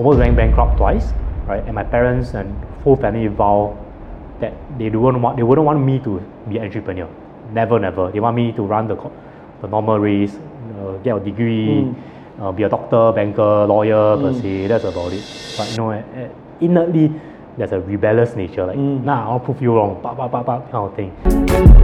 almost went bankrupt twice, right? And my parents and whole family vow that they don't want they wouldn't want me to be an entrepreneur. Never, never. They want me to run the the normal race, uh, get a degree, uh, be a doctor, banker, lawyer per se. That's about it. But you know, innately there's a rebellious nature. Like, nah, I'll prove you wrong. Bah, bah, bah, bah, kind of thing.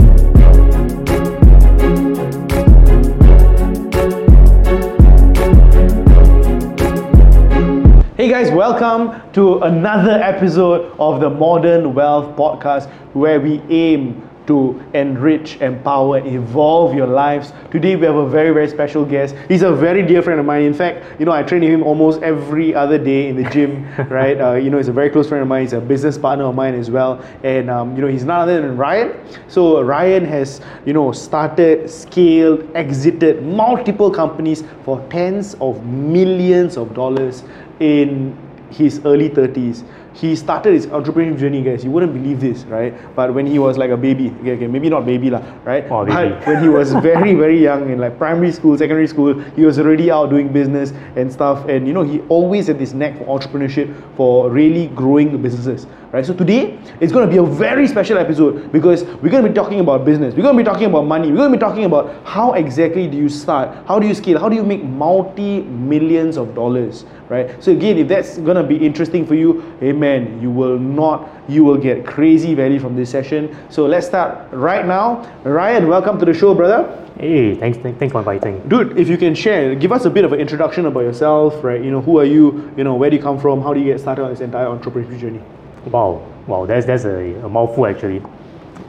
Guys, welcome to another episode of the Modern Wealth Podcast where we aim to enrich, empower, and evolve your lives. Today we have a very, very special guest. He's a very dear friend of mine. In fact, you know, I train him almost every other day in the gym, right? Uh, you know, he's a very close friend of mine. He's a business partner of mine as well. And, um, you know, he's none other than Ryan. So Ryan has, you know, started, scaled, exited multiple companies for tens of millions of dollars in his early 30s. He started his entrepreneurial journey, guys. You wouldn't believe this, right? But when he was like a baby, okay, okay maybe not baby lah, right? Oh, baby. When he was very, very young in like primary school, secondary school, he was already out doing business and stuff. And you know, he always had this knack for entrepreneurship, for really growing businesses, right? So today, it's going to be a very special episode because we're going to be talking about business. We're going to be talking about money. We're going to be talking about how exactly do you start? How do you scale? How do you make multi millions of dollars? Right? So again, if that's gonna be interesting for you, amen. You will not, you will get crazy value from this session. So let's start right now. Ryan, welcome to the show, brother. Hey, thanks, thanks, thanks for inviting. Dude, if you can share, give us a bit of an introduction about yourself, right? You know, who are you? You know, where do you come from? How do you get started on this entire entrepreneurship journey? Wow, wow, that's that's a, a mouthful actually.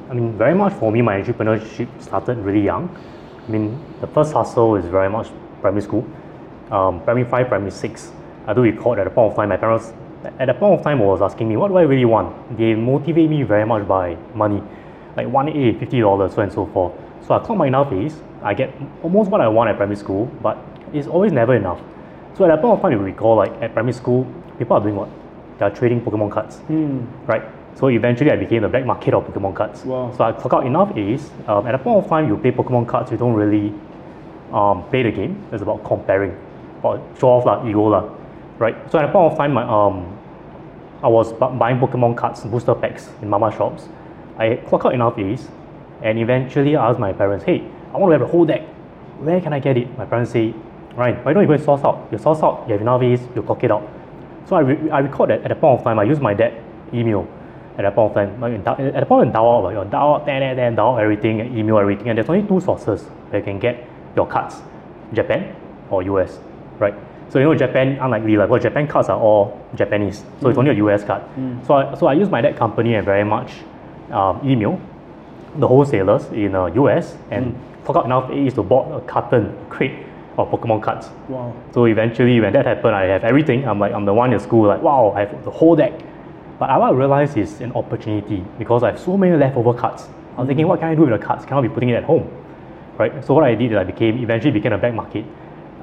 I mean, very much for me, my entrepreneurship started really young. I mean, the first hustle is very much primary school, um, primary five, primary six. I do recall at the point of time, my parents, at the point of time, was asking me, what do I really want? They motivate me very much by money, like one A, fifty dollars, so and so forth. So I clock my enough is I get almost what I want at primary school, but it's always never enough. So at that point of time, you recall, like at primary school, people are doing what? They are trading Pokemon cards right? So eventually I became the black market of Pokemon cards. Wow. So I clock out enough is um, at a point of time you play Pokemon cards, you don't really um, play the game. It's about comparing, or show off lah, ego lah, right? So at a point of time, my, um, I was bu- buying Pokemon cards, booster packs in mama shops. I clock out enough is, and eventually I asked my parents, hey, I want to have a whole deck. Where can I get it? My parents say, right, why don't you go and source out? You source out, you have enough is, you clock it out. So I, re- I recall that at the point of time, I used my dad email at that point of time. Like in at the point dial out, like, your out, then, then, then, everything, email everything. And there's only two sources where you can get your cards Japan or US, right? So you know Japan, unlikely, like well, Japan cards are all Japanese, so it's only a US card. So I, so I use my dad company and very much um, email the wholesalers in uh, US and fork out enough is to bought a carton, crate of Pokemon cards. Wow. So eventually, when that happened, I have everything. I'm like, I'm the one in school, like, wow, I have the whole deck. But I- what I realized is an opportunity because I have so many leftover cards. I was thinking, what can I do with the cards? Cannot be putting it at home, right? So what I did is I became eventually became a black market.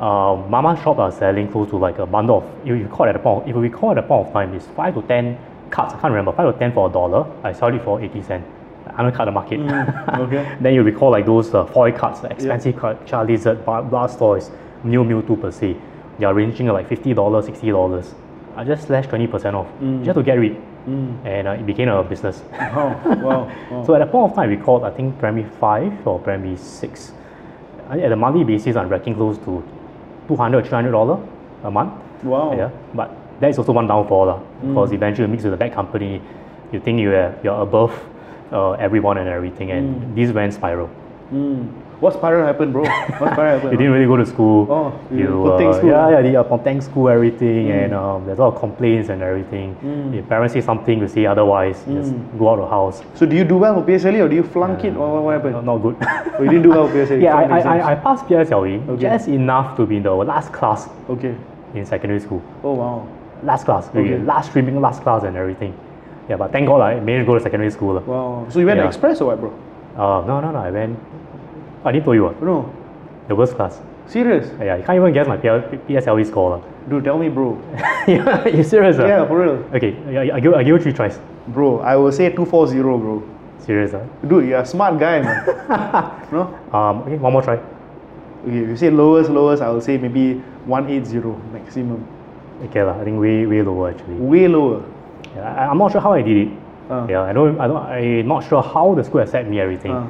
Uh, Mama shop are selling close to like a bundle of. If you recall at the point, if you recall at the point of time, it's five to ten cards. I can't remember five to ten for a dollar. I sell it for eighty cent. I undercut the market. okay. then you recall like those uh, foil cards, the expensive card, Charizard, Bar- Blastoise, Mew Mewtwo per se. They are ranging at like fifty dollars, sixty dollars. I just slashed twenty percent off just to get rid, and uh, it became a business. Wow. Wow. wow. so at that point of time, we called I think primary five or primary six. At a monthly basis, I'm racking close to 200 300 dollar a month. Wow. Yeah, but that is also one downfall lah. Because eventually, you mix with a bad company, you think you are you're above uh, everyone and everything, and this went spiral. Mm. What spiral happened, bro? What spiral happened? You didn't really go to school. Oh, you Ponteng uh, school, yeah, ah? yeah, the uh, Ponteng school, everything, and um, there's a lot of complaints and everything. If parents say something, you say otherwise, just go out of the house. So do you do well for PSLE or do you flunk it or what, happened? Not, not good. Oh, you didn't do well for PSLE? yeah, I, I, I, I passed PSLE Okay. just enough to be in the last class Okay. in secondary school. Oh wow. Last class, Okay. last streaming, last class, and everything. Yeah, but thank God I managed to go to secondary school. Wow. So you went Yeah. express or what, bro? Uh, no, no, no, I went. I didn't tell you what. No. The worst class. Serious? Yeah, you can't even guess my PL, PSLE score. lah. Dude, tell me, bro. yeah, you serious? ah? Yeah, for real. Okay, I, I, give, I give you three tries. Bro, I will say 240, bro. Serious, ah? Dude, you're a smart guy, man. no? Um, okay, one more try. Okay, if you say lowest, lowest, I will say maybe 180 maximum. Okay, lah. I think way way lower actually. Way lower. Yeah, I, I'm not sure how I did it. Uh. Yeah, I don't, I don't, I'm not sure how the school accept me everything. Uh.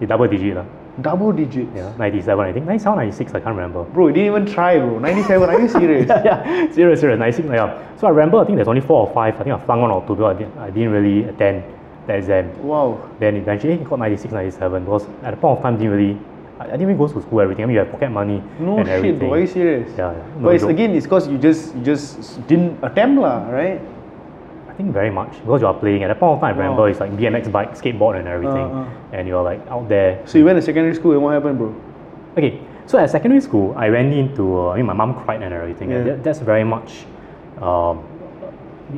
It's double digit lah. Double digits. Yeah, 97 I think. 97, 96, I can't remember. Bro, you didn't even try, bro. 97, are you serious? yeah, serious, serious. 96, yeah. So I remember, I think there's only four or five. I think I flung one or two because I didn't, I didn't really attend the exam. wow. Then eventually I got 96, 97 because at the point of time, didn't really, I, I didn't even go to school, everything. I mean, you have pocket money No and shit, everything. bro. Are you serious? Yeah, yeah. No but it's joke. again, it's because you just you just didn't attempt, lah, right? Think very much because you are playing. At that point of time, I remember Wow. it's like BMX bike, skateboard, and everything, Uh, uh. and you're like out there. So you went to secondary school and what happened, bro? Okay, so at secondary school, I went into. Uh, I mean, my mom cried and everything. And that, that's very much. Um,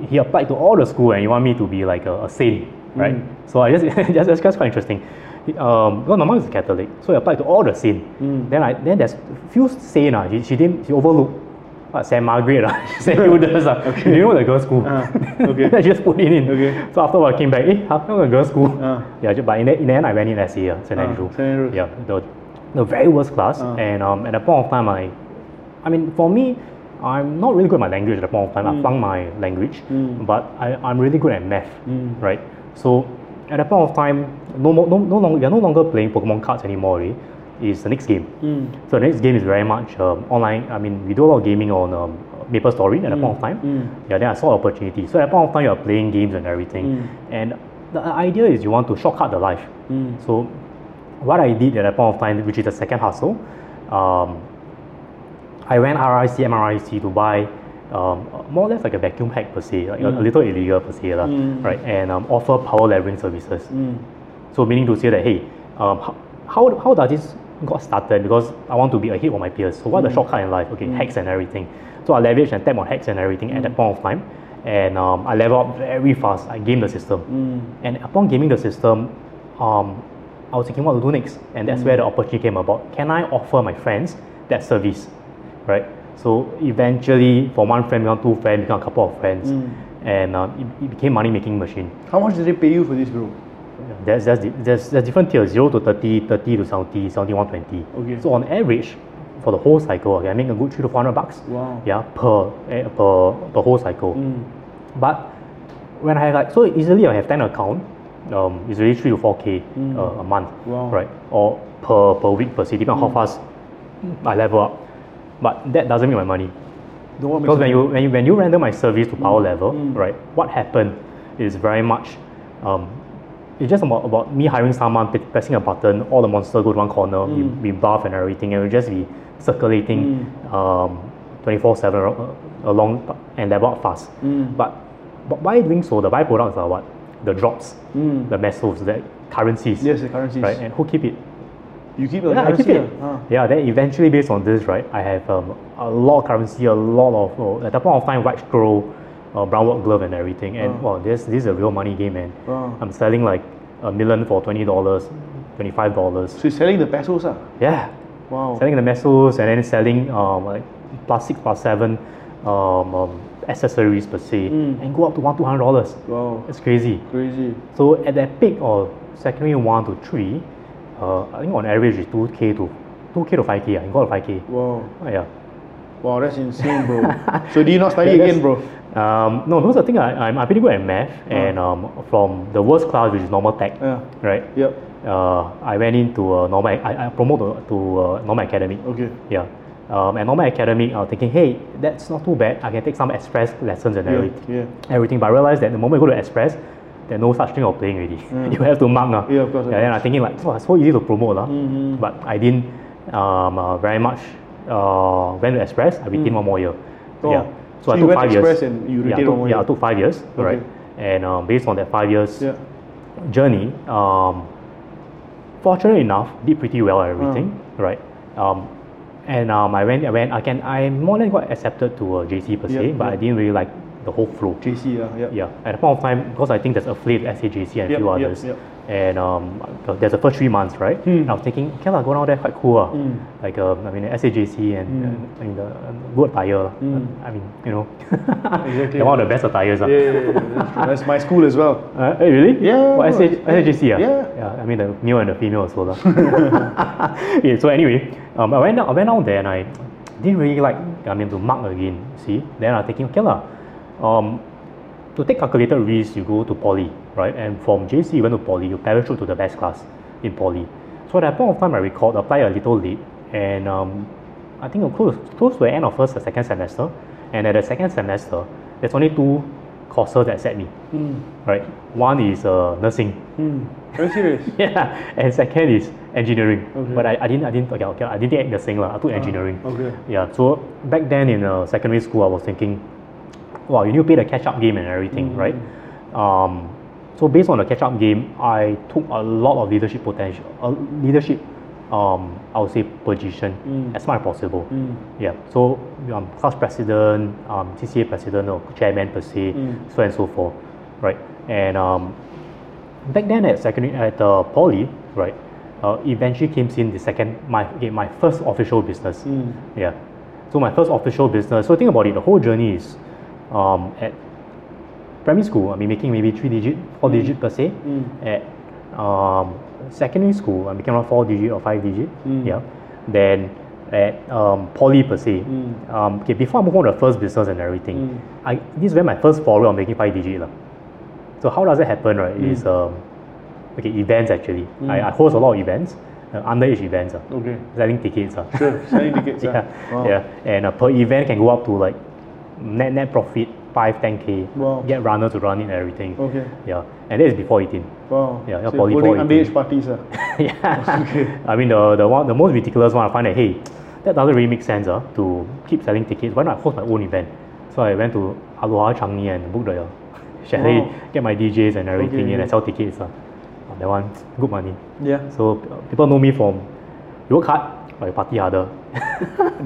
he applied to all the school, and he want me to be like a, a saint, right? Mm. So I just just that's just quite interesting. Um, because my mom is a Catholic, so he applied to all the saint. Mm. Then I then there's few saint. Uh, she, she didn't she overlooked. What, Saint Margaret, uh, Saint Hilda's. Uh. You know the girls' school. Ah, okay. I just put it in. Okay. So after I came back, eh, how come the girls' school? Ah. Yeah, but in the, in the end, I went in SC, uh, St. Ah, Andrew. St. Andrews. Yeah, the, the very worst class. Ah. And um, at that point of time, I, I mean, for me, I'm not really good at my language at that point of time. I flung my language, Mm. but I, I'm really good at math, Mm. right? So at that point of time, no, more, no, no longer, we are no longer playing Pokemon cards anymore. Already. It's the next game. Mm. So the next game is very much um, online. I mean, we do a lot of gaming on um, Maple Story at that point of time. Mm. Yeah, then I saw opportunity. So at that point of time, you're playing games and everything. Mm. And the idea is you want to shortcut the life. Mm. So what I did at that point of time, which is the second hustle, um, I went RIC, MRIC to buy um, more or less like a vacuum pack per se, like a, a little illegal per se, lah, Mm. right? And um, offer power leveling services. Mm. So meaning to say that hey, um, how, how how does this got started? Because I want to be ahead of my peers. So what are the shortcut in life? Okay, hacks and everything. So I leverage and tap on hacks and everything at that point of time, and um, I level up very fast. I game the system, Mm. and upon gaming the system, um, I was thinking what to do next, and that's where the opportunity came about. Can I offer my friends that service, right? So eventually, from one friend become two friends, become a couple of friends, Mm. and um, it, it became money making machine. How much did they pay you for this, bro? There's, there's, there's, there's different tiers 0 to 30, 30 to 70, 70, 120. Okay. So on average, for the whole cycle, okay, I make a good 3 to 400 bucks. Wow. Yeah, per, eh, per the whole cycle. Mm. But when I have like, so easily I have 10 account, um, it's really 3 to 4K Mm. uh, a month. Wow. Right. Or per, per week, per city, depending on how fast I level up. But that doesn't make my money. Then what makes Because when you- when you when you render my service to power level, Mm. right, what happened is very much, um, it's just about, about me hiring someone, pressing a button, all the monsters go to one corner, we, Mm. we buff and everything, and we just be circulating um, 24 7 along and level up fast. Mm. But, but by doing so, the byproducts are what? The drops, Mm. the mesos, the currencies. Yes, the currencies. Right, and who keep it? You keep the Yeah, I keep it. ah? Ah. Yeah, then eventually based on this, right, I have um, a lot of currency, a lot of oh, at that point of time, white scroll, uh, brown work glove, and everything. And Ah. wow, this this is a real money game, man. Ah. I'm selling like a million for twenty dollars, twenty five dollars. So you're selling the pesos, ah? Yeah, Wow. selling the mesos and then selling um, like plus six, plus seven um, um, accessories per se, Mm. and go up to one two hundred dollars. Wow. It's crazy. Crazy. So at that peak of secondary one to three, uh, I think on average is two k to two k to five k. I can go to five k. Wow. Oh, yeah. Wow, that's insane, bro. so do you not study again, bro? Um, no, because I think I, I'm, I'm pretty good at math, and um, from the worst class, which is normal tech, Yeah. right? Yep. Uh, I went into uh, normal. I, I promote to, to uh, normal academic. Okay. Yeah. Um, and normal academic, I was thinking, hey, that's not too bad. I can take some express lessons and Yeah. everything. Yeah. Everything, but I realized that the moment you go to express, there's no such thing of playing already. Mm. you have to mark now. Yeah, of course, Yeah, and course. I'm thinking like, oh, it's so easy to promote lah. Mhm. But I didn't um, uh, very much uh, went to express. I retained one more year. Oh. Yeah. So I took went five express years. and you yeah, I retained took, one more yeah, I took five years, Okay. right? And um, based on that five years Yeah. journey, um, fortunately enough, did pretty well at everything, Uh. right? Um, and um, I went, I went, I can, I more than got accepted to a JC per se, Yep, but I didn't really like the whole flow. JC, yeah. Yep. Yeah, at the point of time, because I think there's affiliate SAJC and a few others. And um, there's the first three months, right? Hmm. And I was thinking, okay, lah, go down there quite cool. ah. Mm. Like, um, I mean, SAJC and, Mm. uh, I mean, the uh, good attire. Mm. I mean, you know, Exactly. they're one of the best attires. ah. Yeah, yeah, yeah, that's. That's my school as well. Uh, eh, really? Yeah, What, no, SA, SAJC? ah? yeah. Yeah, I mean, the male and the female as well. yeah, so anyway, um, I, went down, I went down there and I didn't really like I mean to mark again. See, then I'm thinking, okay lah. Um, to take calculated risk, you go to poly, right? And from JC, you went to poly, you parachute to the best class in poly. So at that point of time, I recalled, apply a little late, and um, I think I'm close, close to the end of first or second semester. And at the second semester, there's only two courses that set me, Mm. right? One is uh, nursing, Mm. Are you serious? yeah, and second is engineering. Okay. But I, I didn't I didn't okay, okay I didn't take nursing lah. I took engineering. okay. Yeah. So back then in uh, secondary school, I was thinking, wow, you need to play the catch up game and everything, Mm. right? Um, so based on the catch up game, I took a lot of leadership potential, uh, leadership. Um, I would say position Mm. as much as possible. Mm. Yeah. So um, class president, um, CCA president, or chairman per se, Mm. so and so forth, right? And um, back then at secondary at uh, poly, right? Uh, eventually came in the second my my first official business. Mm. Yeah. So my first official business. So think about it. The whole journey is um, at primary school. I'll be making maybe three digit, four digit per se. Mm. At um, secondary school, I'm making around four digit or five digit. Mm. Yeah. Then at um, poly per se. Mm. Um, okay, before I move on to the first business and everything, Mm. I this is where my first foray on making five digit lah. So how does it happen, right? Mm. Is um, okay events actually. Mm. I, I host a lot of events, uh, underage events, uh, Okay. selling tickets. Uh. Sure. Selling tickets. yeah, ah. Wow. yeah, and uh, per event can go up to like net net profit five ten k. Wow. Get runner to run it and everything. Okay. Yeah, and that is before eighteen. Wow. Yeah, yeah, so poly holding for underage 18. parties. ah. yeah. I mean the the one the most ridiculous one I find that hey, that doesn't really make sense uh, to keep selling tickets. Why not host my own event? So I went to Aloha Changi and booked the chalet, Wow. get my DJs and everything Okay, in okay. and sell tickets. Uh. That one good money. Yeah. So uh, people know me from you work hard but you party harder.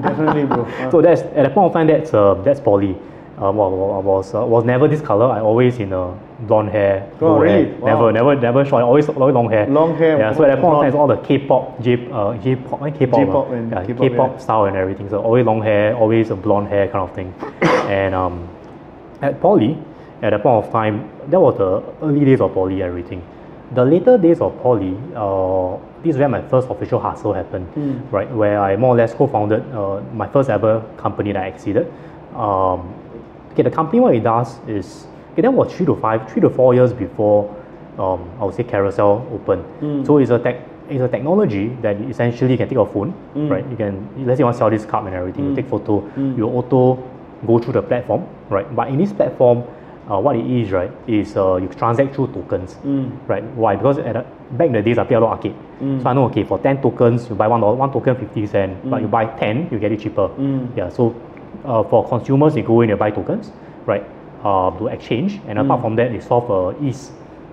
Definitely, bro. Ah. So that's at that point of time that's uh, that's poly. Um, well, I was uh, was never this color. I always in uh, blonde hair. Oh, blue hair. really? Wow. Never, never, never short. Always, always long hair. Long hair, Yeah. So at that point of time, it's all the K-pop, J, uh, J-pop, eh, K-pop, J-pop uh, and yeah, K-pop, K-pop yeah. style and everything. So always long hair, always a blonde hair kind of thing. and um, at poly, at that point of time, that was the early days of poly. and Everything. The later days of poly, uh, this is where my first official hustle happened, Mm. right? Where I more or less co-founded uh, my first ever company that I exceeded. Um, okay, the company what it does is okay, that was three to five, three to four years before um, I would say Carousell opened. Mm. So it's a tech, it's a technology that essentially you can take a phone, Mm. right? You can let's say you want to sell this cup and everything, Mm. you take photo, Mm. you auto go through the platform, right? But in this platform, uh, what it is, right, is uh, you transact through tokens. Mm. Right? Why? Because at the, back in the days, I play a lot of arcade. Mm. So I know, okay, for 10 tokens, you buy one, dollar, one token 50 cent, but you buy 10, you get it cheaper. Yeah, so uh, for consumers, they go in and buy tokens, right, uh, to exchange. And apart Mm. from that, they solve uh, ease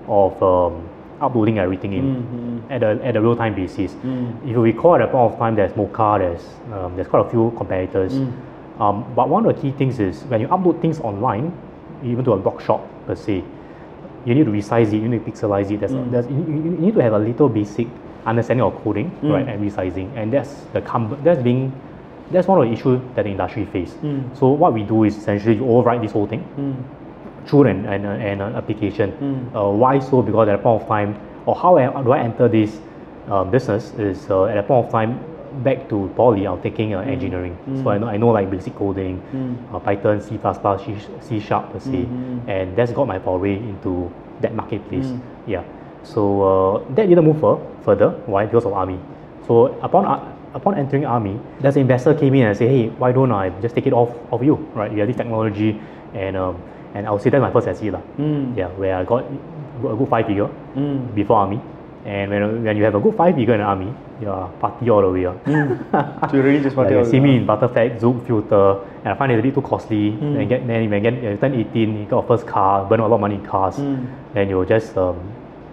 of um, uploading everything in Mm, mm, at a, at a real time basis. Mm. If you recall, at that point of time, there's Mocha, there's, um, there's quite a few competitors. Mm. Um, but one of the key things is when you upload things online, even to a blog shop per se, you need to resize it, you need to pixelize it. There's, Mm. there's, you, you you need to have a little basic understanding of coding, Mm. right, and resizing. And that's the that's being that's one of the issues that the industry face. Mm. So what we do is essentially you overwrite this whole thing Mm. through an, an, an, an application. Mm. Uh, why so? Because at a point of time, or how I, do I enter this uh, business is uh, at a point of time, back to poly, I'm taking uh, engineering. So I know I know like basic coding, Mm. uh, Python, C++, C, C sharp per se, Mhm. and that's got my foray into that marketplace. Yeah. So uh, that didn't move fur- further. Why? Because of army. So upon uh, upon entering army, there's an investor came in and say, hey, why don't I just take it off of you, right? You have this technology, and um, and I would say that's my first SE lah. Mm. Yeah, where I got a good five figure Mm. before army, and when, when you have a good five figure in the army, you're party all the way. ah. So you really just Like party you all see me in Butterfly Zoom filter, and I find it a bit too costly. Mm. Then get then when you get you turn 18, you got a first car, burn a lot of money in cars. Mm. Then you just um,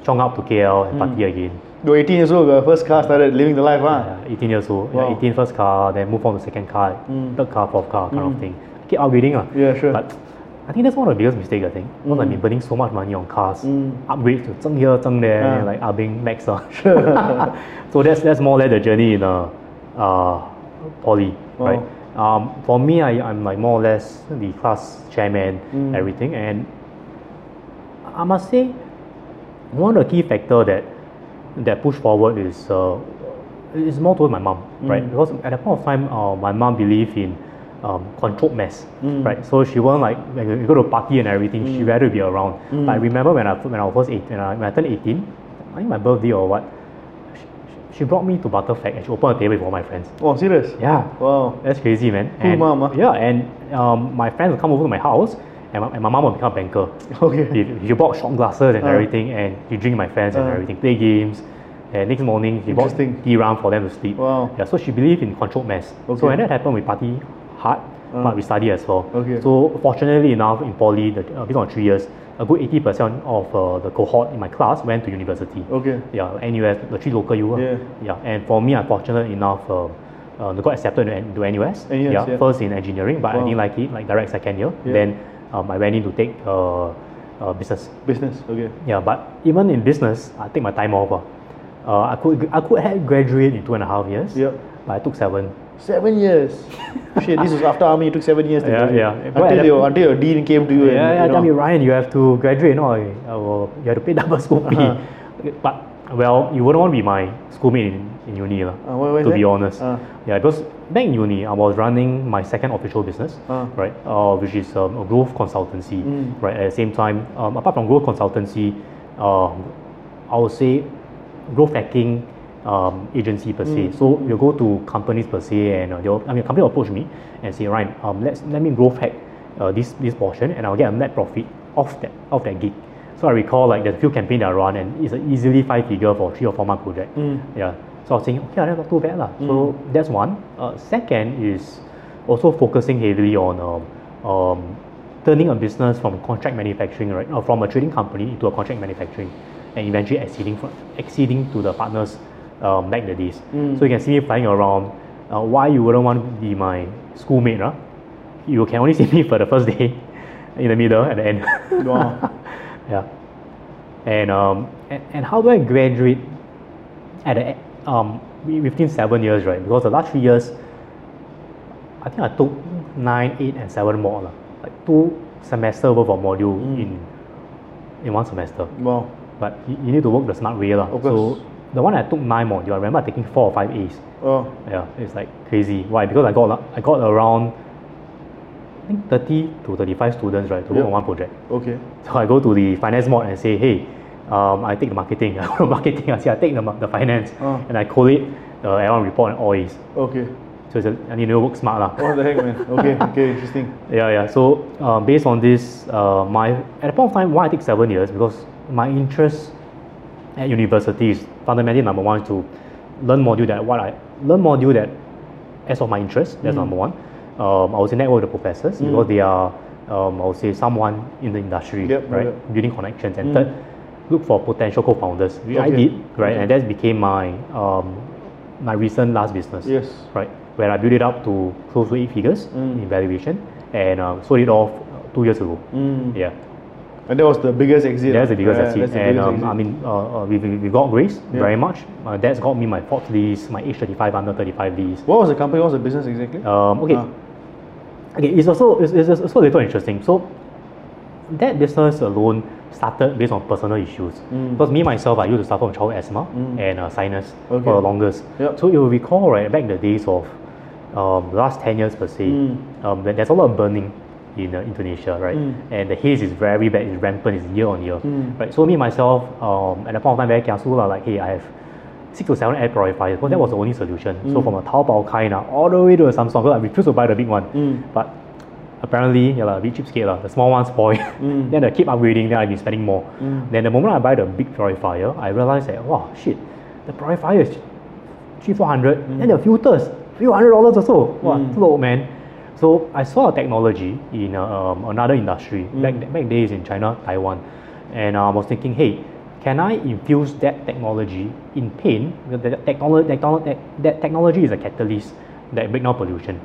chong up to KL and party again. You're 18 years old, the first car started living the life, huh? Yeah, 18 years old. Wow. Yeah, 18 first car, then move on to second car, Mm. third car, fourth car, kind Mm. of thing. Keep upgrading. ah. Yeah, sure. But I think that's one of the biggest mistakes, I think. Because I've been burning so much money on cars. Mm. Upgrade to zeng here, zeng there, Ah. and like upping max. ah. so that's that's more or less the journey in a uh, poly, Wow. right? Um, for me, I, I'm like more or less the class chairman, Mm. everything. And I must say, one of the key factor that that push forward is uh, is more towards my mom, right? Mm. Because at that point of time, uh, my mom believed in um, controlled mess, Mm. right? So she won't like when we go to party and everything. She rather be around. Mm. But I remember when I when I was first eight, when I, when I turned eighteen, I think my birthday or what, she, she brought me to Butterfact and she opened a table with all my friends. Oh, serious? Yeah, Wow. that's crazy, man. Cool and, mom, ah. Yeah, and um, my friends would come over to my house, and my, and my mom will become a banker. Okay. She, she bought shot glasses and Ah. everything, and she drink my friends and Ah. everything, play games. And next morning, she bought tea round for them to sleep. Wow. Yeah, so she believed in controlled mess. Okay. So when that happened, we party hard, Ah. but we study as well. Okay. So fortunately enough, in poly, the, uh, based on three years, a good 80% of uh, the cohort in my class went to university. Okay. Yeah, NUS, the three local U. uh, Yeah. Yeah, and for me, I'm fortunate enough uh, uh, to got accepted into, into NUS. NUS, yeah. First in engineering, but I Wow. didn't like it, like direct second year. Yeah. Then um, I went in to take uh, uh, business. Business. Okay. Yeah, but even in business, I take my time off. Uh. Uh, I could I could have graduate in two and a half years. Yep. But I took seven. Seven years. Shit, this was after army. It took seven years to Yeah, graduate. yeah. Until your until your dean came to you. and, yeah, yeah. you Tell me, Ryan, you have to graduate. No, I, I will, you have to pay double school fee. Uh-huh. But well, you wouldn't want to be my schoolmate in, in uni, lah. Uh, why is to be honest. Uh. Yeah, because back in uni, I was running my second official business, Uh. right, uh, which is um, a growth consultancy, Mm. right. At the same time, um, apart from growth consultancy, um, I would say growth hacking um, agency per se. Mm. So you go to companies per se, and uh, they'll, I mean, a company will approach me and say, Ryan, um, let's let me growth hack uh, this this portion, and I'll get a net profit off that off that gig. So I recall like there's a few campaigns that I run, and it's an easily five figure for three or four month project. Mm. Yeah. So I was thinking, okay, that's not too bad lah. So that's one. Uh, second is also focusing heavily on um, um, turning a business from contract manufacturing, right, or from a trading company into a contract manufacturing, and eventually exceeding from, exceeding to the partners um, back in the days. Mm. So you can see me flying around. Uh, why you wouldn't want to be my schoolmate, huh? You can only see me for the first day, in the middle, at the end. Wow. yeah. And, um, and and how do I graduate at the um wi- within seven years, right? Because the last three years, I think I took nine, eight, and seven more, lah. like two semester worth of module Mm. in in one semester. wow. But you, you need to work the smart way, lah. Of So the one I took nine module, I remember taking four or five A's. Oh. Yeah, it's like crazy. Why? Because I got I got around I think 30 to 35 students right to work on one project. Okay. So I go to the finance mod and say, hey, um, I take the marketing. I marketing. I say I take the, the finance, Oh. and I collate the L1 report and all A's. Okay. So it's a, I need to work smart lah. What the heck, man? Okay. Okay. Interesting. Yeah, yeah. So uh, based on this, uh, my at the point of time, why I take seven years because my interest at university is fundamentally number one to learn module that what I learn module that as of my interest. That's Mm. number one. Um, I was in network with the professors Mm. because they are, um, I would say, someone in the industry, Yep, right? yep. Building connections. And Mm. third, look for potential co-founders, which I did, right? Okay. And that became my um, my recent last business Yes. right? Where I built it up to close to eight figures Mm. in valuation and um, sold it off uh, two years ago. Mm. Yeah, And that was the biggest exit. that's the biggest Yeah, exit. And um, exit. I mean, uh, uh, we, we, we got grace Yeah. very much. Uh, that's got me my fourth lease, my age 35 under 35 lease. what was the company? What was the business exactly? Um, okay, Ah. okay, it's also it's, it's also a little interesting. So that business alone started based on personal issues. Mm. Because me myself, I used to suffer from childhood asthma Mm. and uh, sinus Okay. for the longest. Yep. So you recall, right, back in the days of um, last 10 years per se, Mm. um, there's a lot of burning in uh, Indonesia, right? Mm. And the haze is very bad, it's rampant, it's year on year. Mm. Right? So me myself, um, at that point of time, very kiasu lah, like, hey, I have six to seven air purifiers, because that was the only solution. So Mm. from a Taobao kind, ah, all the way to a Samsung, because I refused to buy the big one. Mm. But apparently, yeah, la, a bit cheapskate, la, the small one spoil. Mm. then I keep upgrading, then I've been spending more. Mm. Then the moment I buy the big purifier, I realize that, wow, shit, the purifier is three, four hundred. Then the filters, few hundred dollars or so. Wow, Mm. slow, man. So I saw a technology in uh, um, another industry, Mm. back, back days in China, Taiwan. And uh, I was thinking, hey, can I infuse that technology in paint? Because That, technolo- that technology is a catalyst that break down pollution,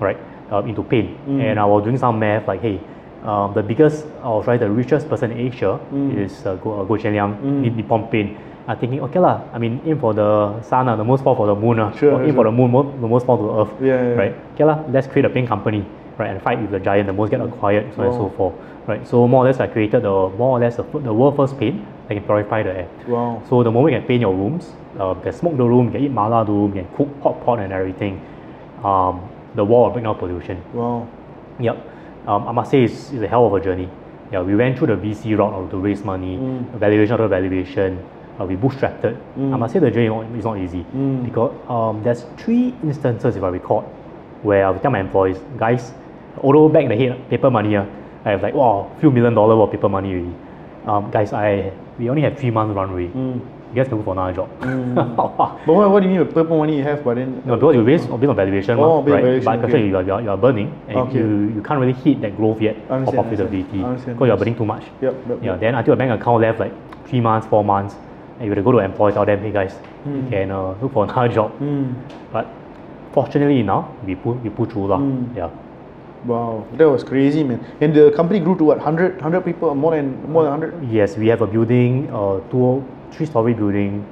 right, um, into paint. Mm. And I was doing some math, like, hey, um, the biggest, or sorry, the richest person in Asia Mm. is uh, Go, uh, Go Liang, Mm. Nippon Paint. I'm thinking, okay lah, I mean, aim for the sun, uh, the most fall for the moon, uh, Sure, or aim sure. for the moon, mo- the most fall to the earth, Yeah, yeah, yeah. right? Okay lah, let's create a paint company, right, and fight with the giant, the most get acquired, so on and so forth, right? So more or less, I created the more or less the, the world first paint that can purify the air. Wow. So the moment you can paint your rooms, uh, you can smoke the room, you can eat mala the room, you can cook hot pot and everything. Um, the wall of breakdown pollution. Wow. Yep. Um, I must say it's, it's a hell of a journey. Yeah, we went through the VC route of to raise money, Mm. valuation after valuation. Uh, we bootstrapped it. I must say the journey is not easy Mm. because um, there's three instances, if I recall, where I would tell my employees, guys, although back in the head, paper money, uh, I have like, wow, few million dollar worth of paper money already. Um, guys, I we only have three months runway. Mm. You guys can look for another job. But what, what do you mean by purple money you have, but then No, because you based based on valuation, Oh, mah, based on right? valuation, but okay. actually you are, you are, you are burning and Okay. you, you can't really hit that growth yet of Understand, profitability understand, understand, because you are burning too much. Yep, yep, Yeah, yep. then until a bank account left like three months, four months, and you have to go to employees, tell them, hey guys, you can uh, look for another job. Mm. But fortunately enough, we pull, we pull through. Mm. Yeah. Wow, that was crazy, man. And the company grew to what, 100, 100 people, more than more than 100? Yes, we have a building, uh, two, three-story building,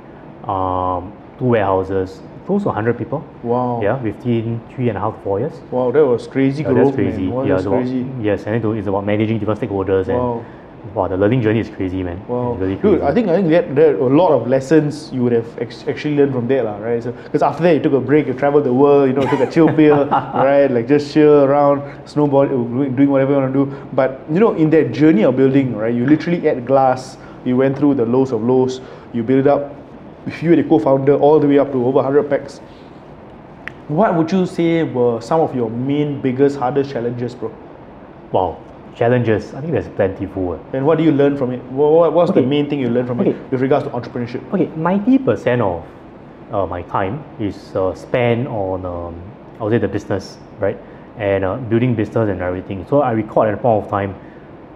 um, two warehouses, close to 100 people. Wow. Yeah, within three and a half, four years. Wow, that was crazy Yeah, growth, that's crazy. man. Wow, yeah, that's it's about- yes, and it's about managing different stakeholders and Wow. wow, the learning journey is crazy, man. Wow, It's really crazy. dude, I think I think that there are a lot of lessons you would have ex- actually learned from there, lah, right? So, because after that you took a break, you traveled the world, you know, took a chill pill, right? Like just chill around, snowboard, doing, whatever you want to do. But you know, in that journey of building, right, you literally ate glass. You went through the lows of lows. You build up. If you were the co-founder, all the way up to over 100 packs. What would you say were some of your main, biggest, hardest challenges, bro? wow, challenges. I think there's plentiful. eh. And what do you learn from it? What, what- what's the main thing you learned from Okay. it with regards to entrepreneurship? Okay, ninety percent of uh, my time is uh, spent on um, I would say the business, right, and uh, building business and everything. So I record at a point of time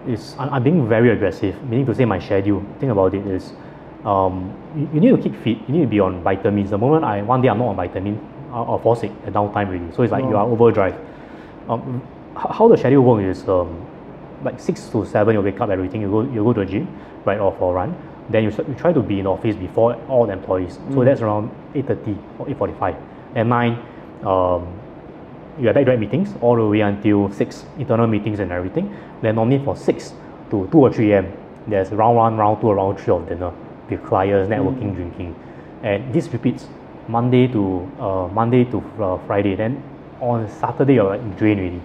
is I'm, I'm being very aggressive, meaning to say my schedule. Think about it is um, you, you need to keep fit. You need to be on vitamins. The moment I one day I'm not on vitamin, I'll, I'll fall sick at downtime really. So it's like you are overdrive. Um, how the schedule work is um, like six to seven you wake up everything you go you go to the gym right or for a run then you, you try to be in office before all the employees so that's around 8.30 or 8.45 at 9 um, you have back meetings all the way until 6 internal meetings and everything then normally for 6 to 2 or 3 am there's round 1 round 2 round 3 of dinner with clients networking drinking. And this repeats Monday to uh, Monday to uh, Friday. Then on Saturday you're like drained already.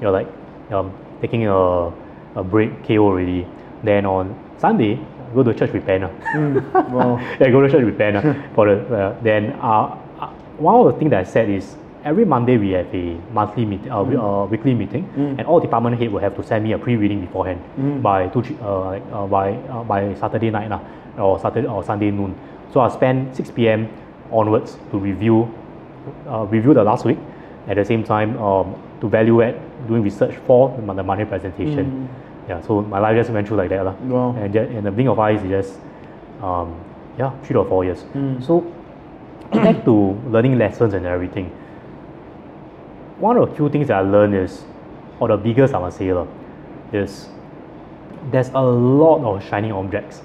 You're like um, taking a, a break KO already. Then on Sunday go to church with pen ah. Wow. yeah, go to church ah, for the uh, then uh, uh, one of the things that I said is every Monday we have a monthly meeting, uh, we- uh, weekly meeting, and all department head will have to send me a pre-reading beforehand by two, uh, uh, by uh, by Saturday night lah, or Saturday or Sunday noon. So I spend 6 p.m. onwards to review uh, review the last week. At the same time, um, to value add, doing research for the, mon- the Monday presentation. Yeah, so my life just went through like that lah. Wow. And just, in the blink of eyes, it just um, yeah, three or four years. So back to learning lessons and everything. One of the few things that I learned is, or the biggest I must say, lah, is there's a lot of shining objects.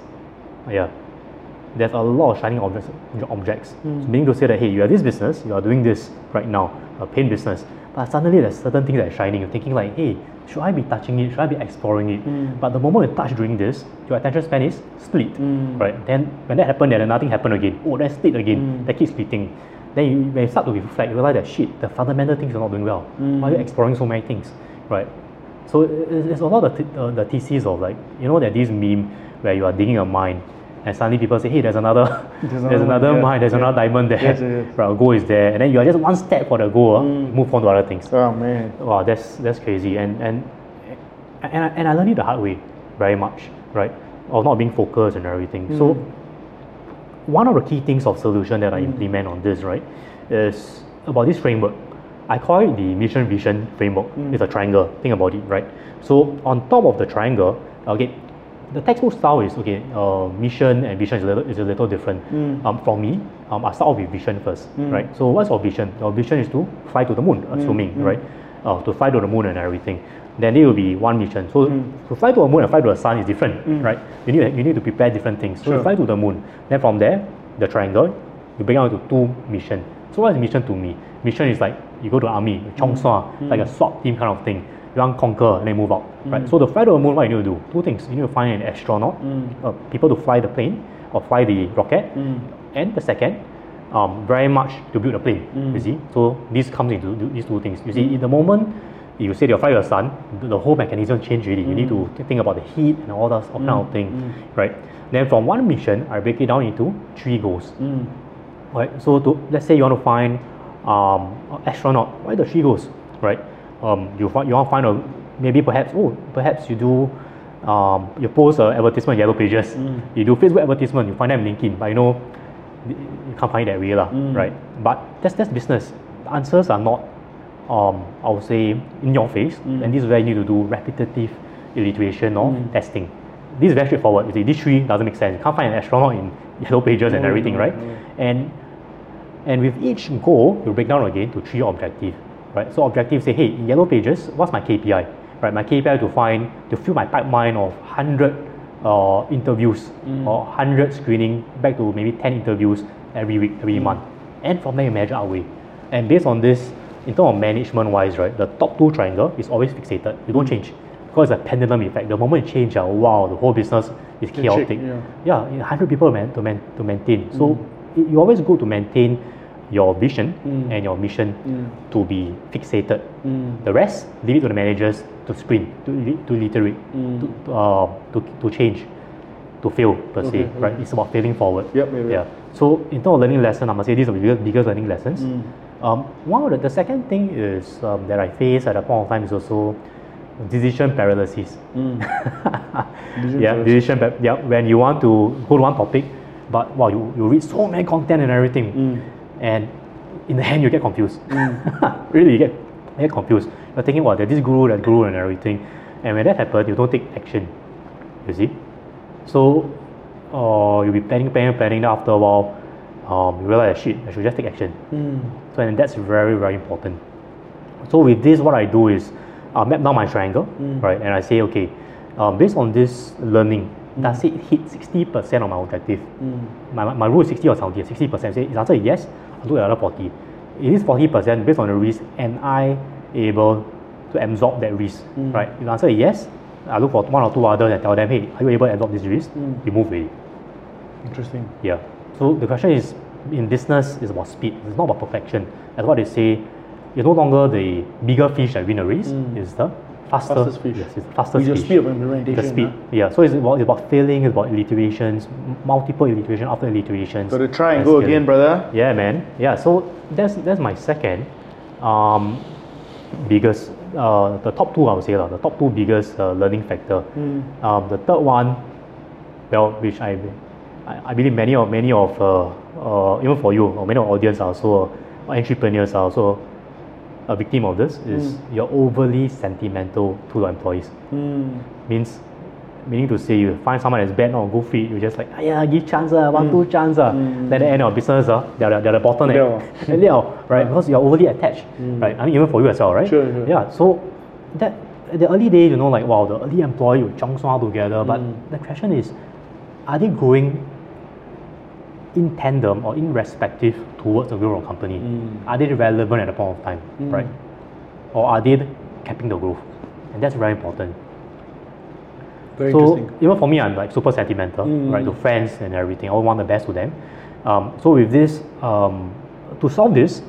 Yeah. There's a lot of shining objects objects. So meaning to say that hey, you are this business, you are doing this right now, a paint business. But suddenly there's certain things that are shining. You're thinking like, hey, should I be touching it? Should I be exploring it? Hmm. But the moment you touch doing this, your attention span is split. Hmm. Right? Then when that happened, then nothing happened again. Oh, that's split again. That keeps splitting. Then you, when you start to reflect, you realize that shit, the fundamental things are not doing well. Why are you exploring so many things? Right? So it- it- it's a lot of t- uh, the thesis of like, you know, that this meme where you are digging a mine and suddenly people say, hey, there's another, there's another another, one, yeah, mine, there's yeah. another diamond there, Yes, yes, right, goal is there, and then you are just one step for the goal, uh, move on to other things. Oh man. Wow, that's that's crazy, and and and I, and I learned it the hard way, very much, right, of not being focused and everything. So one of the key things of solution that I implement on this, right, is about this framework. I call it the mission vision framework. It's a triangle. Think about it, right? So on top of the triangle, okay, the textbook style is okay. Uh, mission and vision is a little, is a little different. Um, for me, um, I start off with vision first, right? So what's your vision? Your vision is to fly to the moon, assuming, right? Uh, to fly to the moon and everything. Then it will be one mission. So hmm. to fly to the moon and fly to the sun is different, hmm. right? You need you need to prepare different things. So you fly to the moon. Then from there, the triangle, you break down into two mission. So what is mission to me? Mission is like you go to army, Chong hmm. Sua, like a SWAT team kind of thing. You want conquer and then move out, right? So to fly to the moon, what you need to do? Two things. You need to find an astronaut, uh, people to fly the plane or fly the rocket, and the second, um, very much to build a plane. You see, so this comes into these two things. You see, in the moment you say you fly your son, the- the whole mechanism change really. You need to think about the heat and all that kind of thing, right? Then from one mission, I break it down into three goals. Mm. Right. So to, let's say you want to find um, an astronaut. Why the three goals? Right. Um, you find you want to find a maybe perhaps oh perhaps you do um, you post an advertisement Yellow Pages. You do Facebook advertisement. You find them in LinkedIn, but you know you can't find it that way lah, right? But that's that's business. The answers are not um, I would say in your face, and this is where you need to do repetitive iteration or testing. This is very straightforward. You see, these three doesn't make sense. You can't find an astronaut in Yellow Pages and everything, right? And and with each goal, you break down again to three objectives, right? So objective say, hey, in Yellow Pages, what's my KPI? Right, my KPI to find to fill my pipeline of hundred uh, interviews or hundred screening back to maybe ten interviews every week, every month, and from there you measure our way. And based on this, in terms of management wise, right, the top two triangle is always fixated. You don't change because it's a pendulum effect. The moment you change, uh, wow, the whole business is shake, chaotic. yeah. yeah, 100 people man, to, man, to maintain. So it, you always go to maintain your vision Mm. and your mission to be fixated. Mm. The rest, leave it to the managers to sprint, to, to iterate, Mm. to, to, uh, to, to change, to fail per se, Okay, right? It's about failing forward. Yep, yep, yep. Yeah. So in terms of learning lesson, I must say these are the biggest, biggest learning lessons. Mm. Um, one of the, the second thing is um, that I face at a point of time is also decision paralysis. Mm. Decision yeah, paralysis. decision. pa- Yeah, when you want to go to one topic, but wow, you, you read so many content and everything, Mm. and in the end you get confused. really, you get you get confused. You're thinking, well, there's this guru, that guru, and everything, and when that happens, you don't take action. You see, so uh, you'll be planning, planning, planning. After a while, um, you realize, shit, I should just take action. Mm. So and that's very very important. So with this, what I do is I map down my triangle, right, and I say, okay, um, based on this learning, does it hit sixty percent of my objective? Mm. My, my, rule is sixty or seventy. Sixty percent. Say, is answer is yes, I'll do another forty. It is forty percent based on the risk. Am I able to absorb that risk? Right. If the answer is yes, I look for one or two others and tell them, hey, are you able to absorb this risk? Mm. We move away. Interesting. Yeah. So the question is, in business, is about speed. It's not about perfection. As what they say, it's no longer the bigger fish that win a race. It's the faster. Mm. Fastest fish. Yes, it's the fastest With fish. speed of implementation. the speed. huh? Yeah. So it's about, it's about failing. It's about iterations, m- multiple iteration after iterations. Got to try and go scaling. again, brother. Yeah, man. Yeah. So that's that's my second um, biggest. Uh, the top two, I would say, lah, the top two biggest uh, learning factor. Um, the third one, well, which I, I, I believe many of many of uh, uh, even for you or many of audience are also uh, entrepreneurs are also a victim of this is you're overly sentimental to your employees. Mm. Means meaning to say you find someone that's bad or goofy, fit, you just like ah, yeah give chance uh, one two chance uh. Then at the end of business uh, they're, the- they're the bottleneck. Liao, right? Because you're overly attached, right? I mean even for you as well, right? Sure, sure. Yeah. So that the early days, you know, like wow, the early employee will all together. But the question is, are they growing in tandem or in respective towards the growth of company? Are they relevant at the point of time, right? Or are they capping the growth? And that's very important. Very so interesting. even for me, I'm like super sentimental, right, to friends and everything. I want the best to them. Um, so with this, um, to solve this,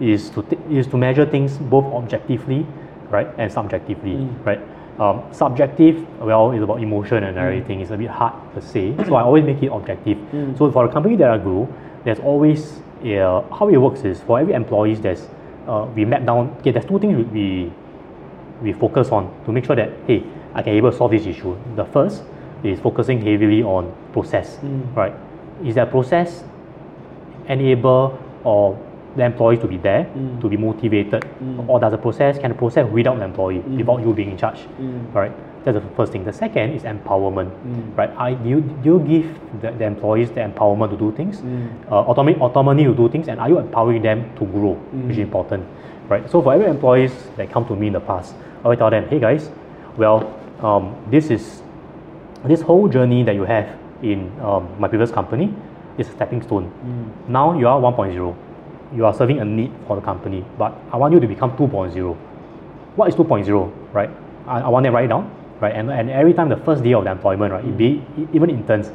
is to t- is to measure things both objectively, right, and subjectively, right. Um, subjective, well, is about emotion and everything. It's a bit hard to say, so I always make it objective. So for a company that I grew, there's always uh, how it works is for every employees, there's uh, we map down. Okay, there's two things we- we focus on to make sure that hey I can able to solve this issue. The first is focusing heavily on process, right? Is that process enable or the employees to be there mm. to be motivated, mm. or does the process can the process without the employee mm. without you being in charge, right? That's the first thing. The second is empowerment, right? I do you, do you give the, the employees the empowerment to do things, uh, autonomy, autonomy to do things, and are you empowering them to grow, which is important, right? So for every employees that come to me in the past, I will tell them, hey guys, well, um, this is this whole journey that you have in um, my previous company is a stepping stone. Now you are 1.0. You are serving a need for the company, but I want you to become 2.0. What is 2.0, right? I, I want them write it down, right? And, and every time the first day of the employment, right, it be even interns,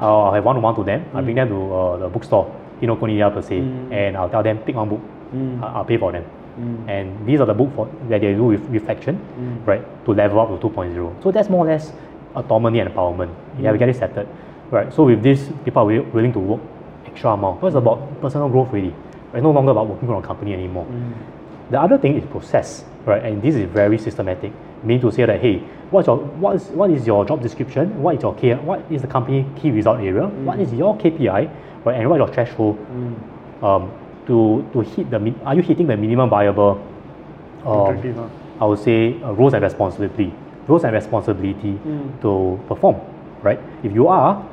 uh, I have one-on-one to them. I bring them to uh, the bookstore. you know, Kinokuniya per se, Mm. and I'll tell them pick one book, Mm. I'll pay for them. Mm. And these are the books for that they do with reflection, Mm. right, to level up to 2.0. So that's more or less autonomy and empowerment. You have to get it settled, right? So with this, people are willing to work extra amount. It's about personal growth really. It's no longer about working for a company anymore. The other thing is process, right? And this is very systematic. Meaning to say that hey, what's your what is what is your job description? What is your K, what is the company key result area? What is your KPI? Right? And what is your threshold um, to to hit the are you hitting the minimum viable um, I would say uh, roles and responsibility roles and responsibility to perform right if you are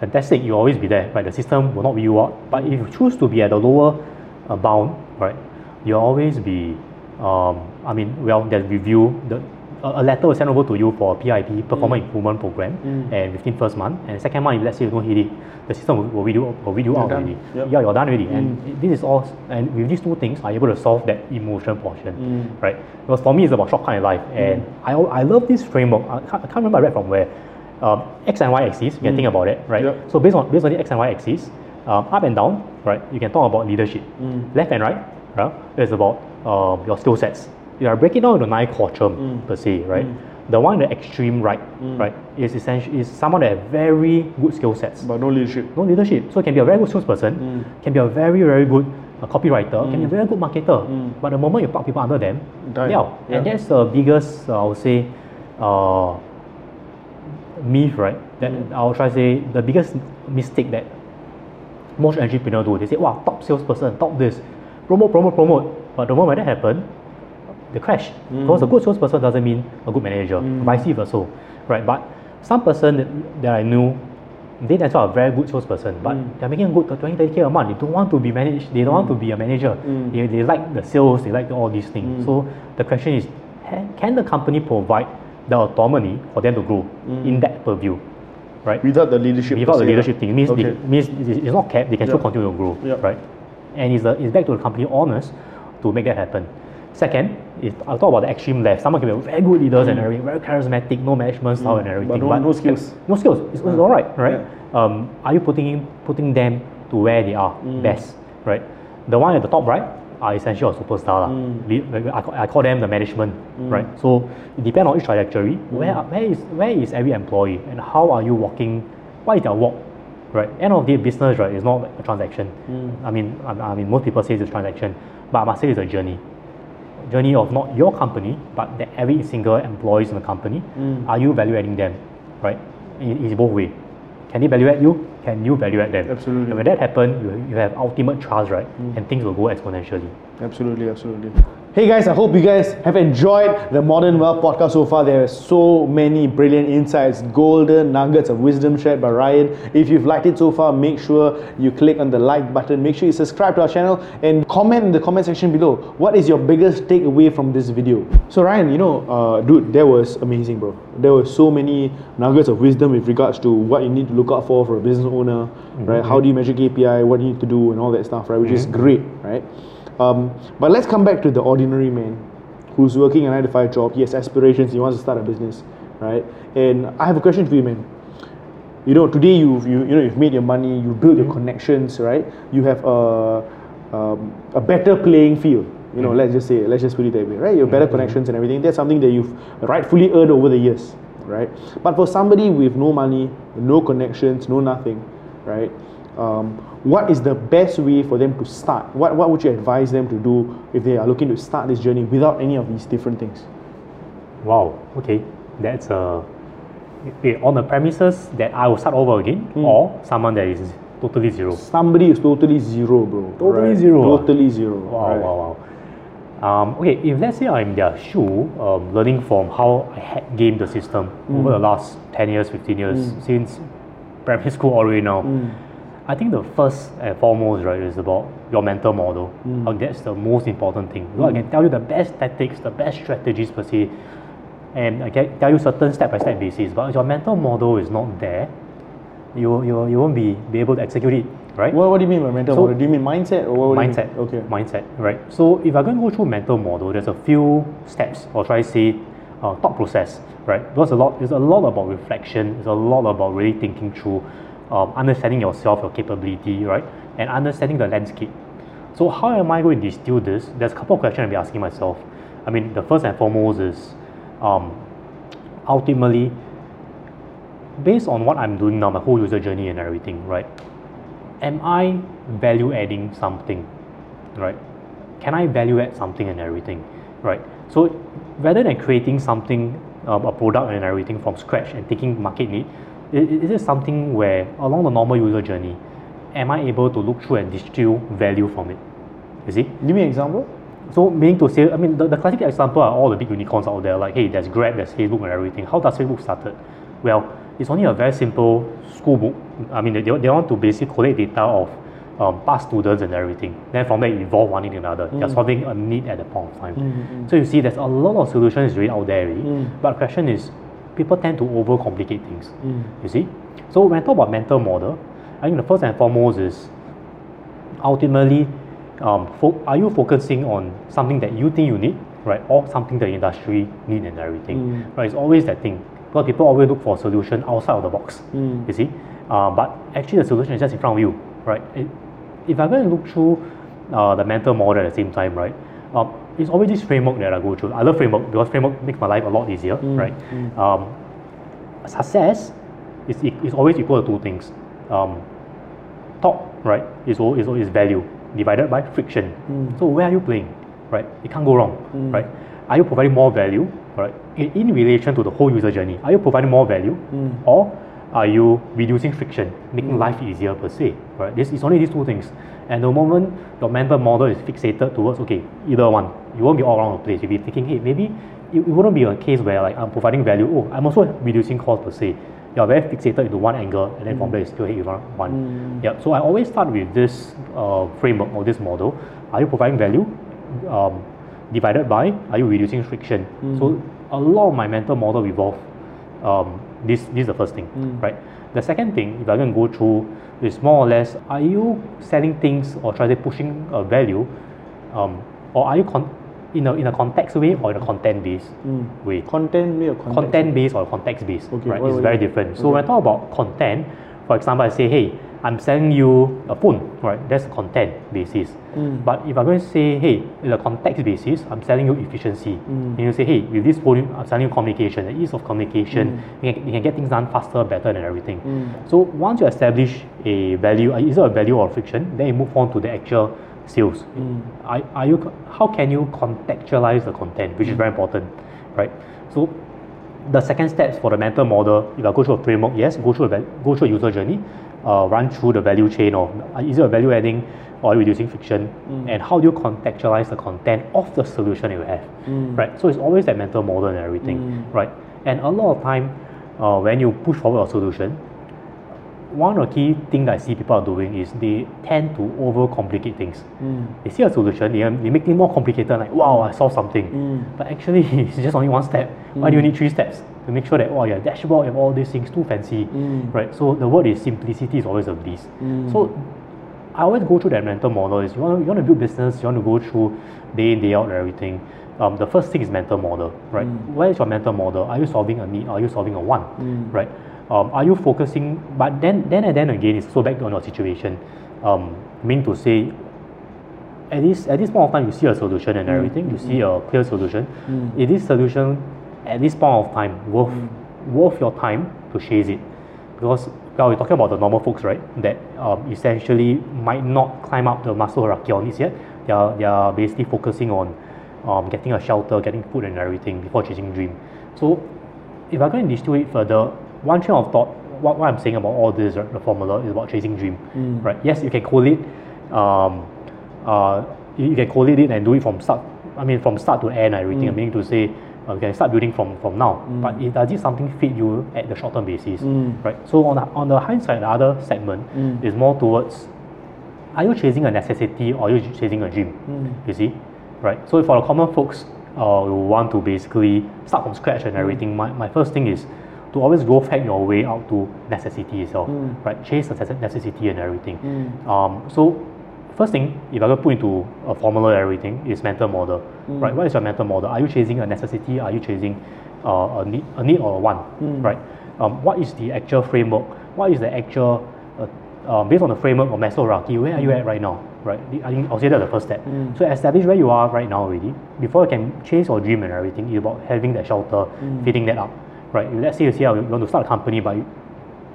fantastic you'll always be there right? The system will not weed you out. But if you choose to be at the lower uh, bound right you'll always be um, I mean well there's review the a a letter will send over to you for PIP performance mm. improvement program mm. and within first month and second month if let's say you don't hit it the system will, will you will you out done. already. Yep. yeah you're done already. And mm. this is all and with these two things are able to solve that emotion portion right? Because for me it's about shortcut in life. And I, I love this framework. I can't, I can't remember I read from where um, X and Y axis you can think about it right? Yep. so based on based on the X and Y axis um, up and down right you can talk about leadership. Left and right right it's about um, your skill sets. You are breaking down into nine quadrant per se right? The one in the extreme right right is essentially is someone that have very good skill sets. But no leadership. no leadership. So can be a very good salesperson, can be a very very good uh, copywriter, can be a very good marketer. But the moment you plug people under them, they out. And that's the biggest, uh, I would say, uh, myth, right? That I'll try to say the biggest mistake that most entrepreneurs do. They say, "Wow, top salesperson, top this, promote, promote, promote." But the moment that happen, they crash. Mm. Because a good salesperson doesn't mean a good manager, mm. vice versa, right? But some person that, that I knew, they themselves are a very good salesperson, but mm. they're making a good 20, 30k a month. They don't want to be managed. They don't want to be a manager. They, they like the sales. They like all these things. So the question is, can the company provide the autonomy for them to grow mm. in that purview, right? Without the leadership. Without the leadership lah. thing, it means, Okay. they, means it's not capped, they can still continue to grow, right? And it's, the, it's back to the company owners to make that happen. Second, is I'll talk about the extreme left. Someone can be very good leaders and mm. everything, very charismatic, no management style mm. and everything. no- no skills. No skills. It's, it's all right, right? Um, are you putting in, putting them to where they are best, right? The one at the top right are essentially a superstar. Le- mm. I, call, I call them the management, mm. right? So it depends on each trajectory. Mm. Where, where, is, where is every employee and how are you walking? What is their walk? Right. End of the day, business right is not a transaction. I mean, I, I mean, most people say it's a transaction, but I must say it's a journey. Journey of not your company, but that every single employees in the company. Are you value adding them? Right. It- It's both way. Can they value add you? Can you value add them? Absolutely. And when that happens, you, you have ultimate trust, right? Mm. And things will go exponentially. Absolutely, absolutely. Hey guys, I hope you guys have enjoyed the Modern Wealth podcast so far. There are so many brilliant insights, golden nuggets of wisdom shared by Ryan. If you've liked it so far, make sure you click on the like button. Make sure you subscribe to our channel and comment in the comment section below. What is your biggest takeaway from this video? So Ryan, you know, uh, dude, that was amazing, bro. There were so many nuggets of wisdom with regards to what you need to look out for for a business owner, right? How do you measure KPI? What do you need to do, and all that stuff, right? Which is great, right? Um, but let's come back to the ordinary man who's working a nine to five job. He has aspirations. He wants to start a business, right? And I have a question for you, man. You know, today you've you, you know you've made your money, you built your connections, right? You have a um, a better playing field. You know, let's just say, let's just put it that way, right? You have better connections and everything. That's something that you've rightfully earned over the years, right? But for somebody with no money, no connections, no nothing, right? Um, what is the best way for them to start? What, what would you advise them to do if they are looking to start this journey without any of these different things? Wow. Okay. That's uh, okay, on the premises that I will start over again, Hmm. or someone that is totally zero. Somebody is totally zero, bro. Totally right? zero? Totally zero. Wow, right. wow, wow. Um, okay, if let's say I'm in their shoe, um, learning from how I had gamed the system over the last 10 years, 15 years, since primary school all the way now, I think the first and foremost, right, is about your mental model. Uh, that's the most important thing. Because I can tell you the best tactics, the best strategies per se, and I can tell you certain step-by-step basis, but if your mental model is not there, you, you, you won't be, be able to execute it, right? What, what do you mean by mental So- model? Do you mean mindset or what? what do you mindset. Okay. Mindset, right? So if I'm going to go through mental model, there's a few steps, or try to say, uh, thought process, right? Because a lot, it's a lot about reflection. It's a lot about really thinking through um, understanding yourself, your capability, right, and understanding the landscape. So how am I going to distill this? There's a couple of questions I'll be asking myself. I mean, the first and foremost is um, ultimately based on what I'm doing now, my whole user journey and everything, right? Am I value adding something, right? Can I value add something and everything, right? So rather than creating something, um, a product and everything from scratch and taking market need, is it something where along the normal user journey, am I able to look through and distill value from it? You see? Give me an example. So meaning to say, I mean, the, the classic example are all the big unicorns out there, like, hey, there's Grab, there's Facebook and everything. How does Facebook started? Well, it's only a very simple school book. I mean, they, they want to basically collect data of um, past students and everything. Then from there, evolve one into another. Mm. They're solving a need at the point of time. Mm-hmm. So you see, there's a lot of solutions really out there. Really. Mm. But the question is, people tend to overcomplicate things. Mm. You see? So when I talk about mental model, I think the first and foremost is ultimately um, fo- are you focusing on something that you think you need, right, or something the industry need and everything, mm. right? It's always that thing because people always look for a solution outside of the box. Mm. You see, uh, but actually the solution is just in front of you, right? It, if I'm going to look through uh, the mental model at the same time, right? Um, it's always this framework that I go through. I love framework because framework makes my life a lot easier, mm. right? Mm. Um, success is, is always equal to two things. Um, talk, right, is, is, is value divided by friction. Mm. So where are you playing? Right? It can't go wrong. Mm. Right? Are you providing more value? Right? In, in, relation to the whole user journey, are you providing more value? Mm. Or are you reducing friction, making mm. life easier per se? Right? This is only these two things. And the moment your mental model is fixated towards okay, either one, you won't be all around the place. You'll be thinking, hey, maybe it, it wouldn't be a case where like I'm providing value. Oh, I'm also reducing cost per se you're very fixated into one angle and then mm. from there you still hit you one. Mm. Yeah. So I always start with this uh, framework or this model. Are you providing value? Um, divided by are you reducing friction? Mm. So a lot of my mental model revolve um, this this is the first thing, mm. right? The second thing, if I can go through, is more or less: Are you selling things or trying to pushing a value, um, or are you con- in a in a context way or in a content based mm. way. Content way or context? Content based or context based. Okay, right, it's very different. So okay. when I talk about content, for example, I say, hey, I'm selling you a phone, right? That's a content basis. Mm. But if I'm going to say, hey, in a context basis, I'm selling you efficiency. Mm. And you say, hey, with this phone, I'm selling you communication, the ease of communication, mm. you, can, you can get things done faster, better, and everything. Mm. So once you establish a value, is it a value or friction, then you move on to the actual sales. Mm. Are, are you how can you contextualize the content, which is very important, right? So the second steps for the mental model, if I go through a framework, yes, go through a go through a user journey, uh, run through the value chain of is it a value adding or reducing friction, mm. and how do you contextualize the content of the solution you have, mm. right? So it's always that mental model and everything, mm. right? And a lot of time, uh, when you push forward a solution, one of the key things I see people are doing is they tend to overcomplicate things. Mm. They see a solution, they, they make it more complicated, like, wow, I solved something. Mm. But actually, it's just only one step. Mm. Why do you need three steps? To make sure that, oh, your dashboard and all these things too fancy, mm. right? So the word is simplicity is always a bliss. Mm. So I always go through that mental model is you want to, you want to build business, you want to go through day in, day out and everything. Um, the first thing is mental model, right? Mm. Where is your mental model? Are you solving a need? Are you solving a want, right? Um, are you focusing but then then and then again it's so back on your situation um, mean to say at this at this point of time you see a solution and mm. everything mm. you see a clear solution mm. is this solution at this point of time worth mm. worth your time to chase it because well, we're talking about the normal folks right that um, essentially might not climb up the Maslow hierarchy on this yet they are, they are basically focusing on um, getting a shelter getting food and everything before chasing dream so if I'm going to distill it further one train of thought, what, what I'm saying about all this, right, the formula is about chasing dream, mm. right? Yes, you can collate, um, uh, you, can collate it and do it from start. I mean, from start to end, everything. Mm. I'm meaning to say, uh, you can start building from from now. Mm. But it, does it something fit you at the short term basis, mm. right? So on the, on the hindsight, the other segment mm. is more towards, are you chasing a necessity or are you chasing a dream? Mm. You see, right? So for the common folks, uh, who want to basically start from scratch and everything, my, my first thing is to always go hack your way out to necessity itself, mm. right? Chase the necessity and everything. Mm. Um, so first thing, if I go put into a formula and everything, is mental model, mm. right? What is your mental model? Are you chasing a necessity? Are you chasing uh, a, need, a need or a want, mm. right? Um, what is the actual framework? What is the actual uh, um, based on the framework of Maslow hierarchy, where are you at right now? Right, I think I'll say that's the first step. So establish where you are right now already. Before you can chase your dream and everything, it's about having that shelter, fitting that up. Right, let's say you say oh, you want to start a company, but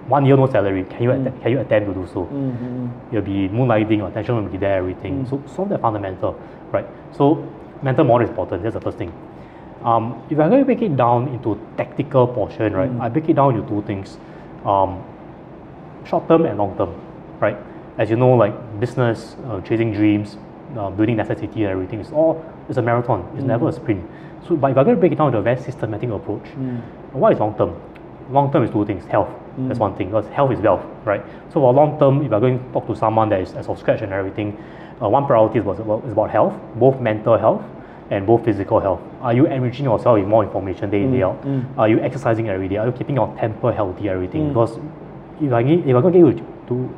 one year no salary. Can you att- can you attempt to do so? You'll be moonlighting, your attention will be there, everything. So solve that fundamental, right? So mental model is important. That's the first thing. Um, if I'm going to break it down into tactical portion, right? I break it down into two things, um, short term and long term, right? As you know, like business, uh, chasing dreams, uh, building necessity and everything, it's all it's a marathon. It's never a sprint. So, but if I'm going to break it down into a very systematic approach, what is long term? Long term is two things. Health. Mm. That's one thing because health is wealth, right? So for long term, if you're going to talk to someone that is as of scratch and everything, uh, one priority is about, is about health, both mental health and both physical health. Are you enriching yourself with more information day in, day mm, out? Mm. Are you exercising every day? Are you keeping your temper healthy, everything? Because if I if I'm going to give you to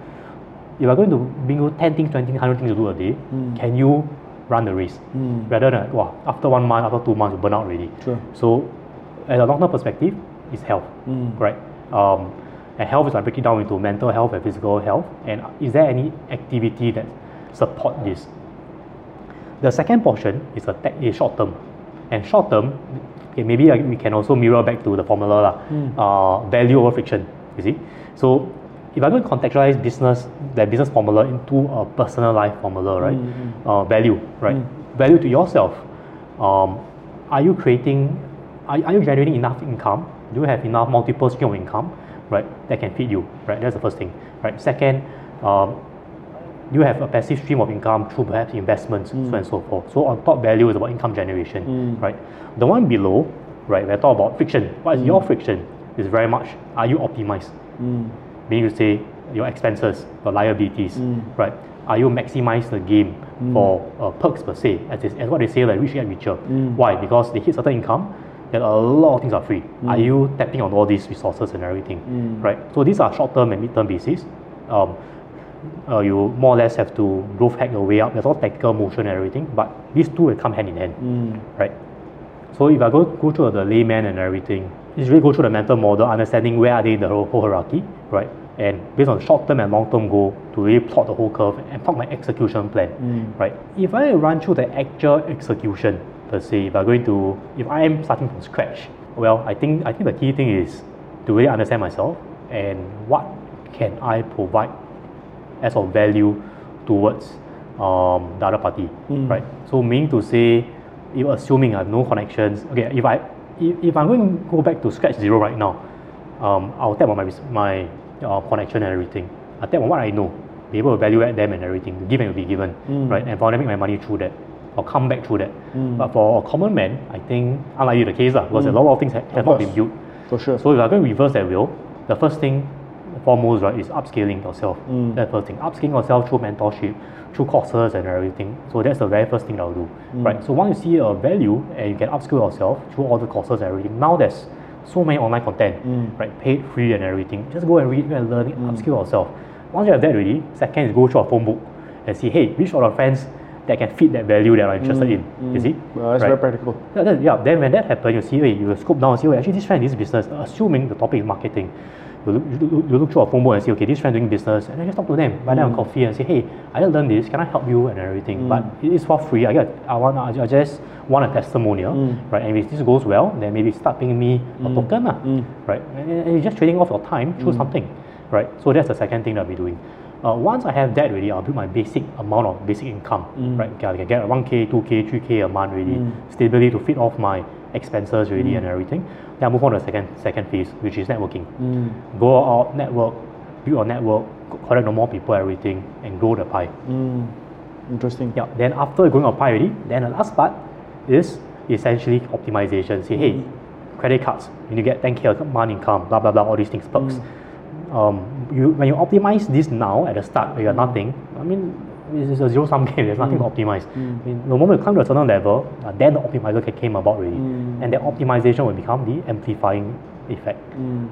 if I'm going to bring you 10 things, 20 things, 100 things to do a day, can you run the race? Rather than, wow, after one month, after two months, you burn out already. Sure. So, at a long term perspective, is health, right? Um, and health is like breaking down into mental health and physical health. And is there any activity that support this? The second portion is a tech, is short term, and short term, okay, maybe we can also mirror back to the formula lah. Uh, value over friction. You see, so if I'm going to contextualize business, that business formula into a personal life formula, right? Uh, value, right? Value to yourself. Um, are you creating? Are, are you generating enough income? Do you have enough multiple stream of income, right? That can feed you, right? That's the first thing, right? Second, um, you have a passive stream of income through perhaps investments, so on and so forth. So on top value is about income generation, mm. right? The one below, right, we're talking about friction. What is mm. your friction? Is very much are you optimized? Meaning to say your expenses, your liabilities, right? Are you maximize the game for uh, perks per se? As, is, as what they say, like rich get richer. Why? Because they hit certain income, then a lot of things are free. Are you tapping on all these resources and everything, right? So these are short term and mid term basis. Um, uh, you more or less have to growth hack your way up. There's all tactical motion and everything, but these two will come hand in hand, right? So if I go go through the layman and everything, it's really go through the mental model, understanding where are they in the whole, whole hierarchy, right? And based on short term and long term goal to really plot the whole curve and plot my execution plan, right? If I run through the actual execution per se, if I'm going to, if I am starting from scratch, well, I think I think the key thing is to really understand myself and what can I provide as of value towards um, the other party, right? So meaning to say, if assuming I have no connections, okay, if I if, if I'm going to go back to scratch zero right now, um, I'll tap on my my uh, connection and everything. I tap on what I know, be able to value add them and everything, give and be given, right? And for them make my money through that. I'll come back through that. Mm. But for a common man, I think unlikely the case lah, because mm. a lot of things ha- have not been built. For sure. So if I'm going to reverse that wheel, the first thing, foremost, right, is upscaling yourself. Mm. That's the first thing. Upscaling yourself through mentorship, through courses and everything. So that's the very first thing I'll do. Right. So once you see a value and you can upskill yourself through all the courses and everything, now there's so many online content, right? Paid, free and everything. Just go and read, go and learn, upskill yourself. Once you have that ready, second is go through a phone book and see, hey, which are the friends that can fit that value that I'm interested in. You mm. see? Mm. Well, that's Right. very practical. Yeah, then, yeah, then when that happens, you see, you scope down and see, oh, actually, this friend is business, assuming the topic is marketing. You look, you, look, you look through a phone book and see, okay, this friend doing business, and then just talk to them, buy them a coffee and say, hey, I just learned this, can I help you and everything? But mm. it is for free. I get, I want, I just want a testimonial, right? And if this goes well, then maybe start paying me a token, lah, right? And, and you're just trading off your time through something, right? So that's the second thing that I'll be doing. Uh, once I have that ready, I'll build my basic amount of basic income, mm. right? Okay, I can get a 1K, 2K, 3K a month really, mm. stably to fit off my expenses really mm. and everything. Then I move on to the second second phase, which is networking. Go out, network, build a network, co- connect to more people, everything, and grow the pie. Interesting. Yeah. Then after going on pie already, then the last part is essentially optimization. Say, hey, credit cards, when you get 10k a month income, blah blah blah, all these things, perks. Um, you when you optimize this now at the start, when you're nothing. I mean, it's a zero sum game. There's nothing to mm. optimize. Mm. I mean, the moment you come to a certain level, uh, then the optimizer came about already, mm. and that optimization will become the amplifying effect.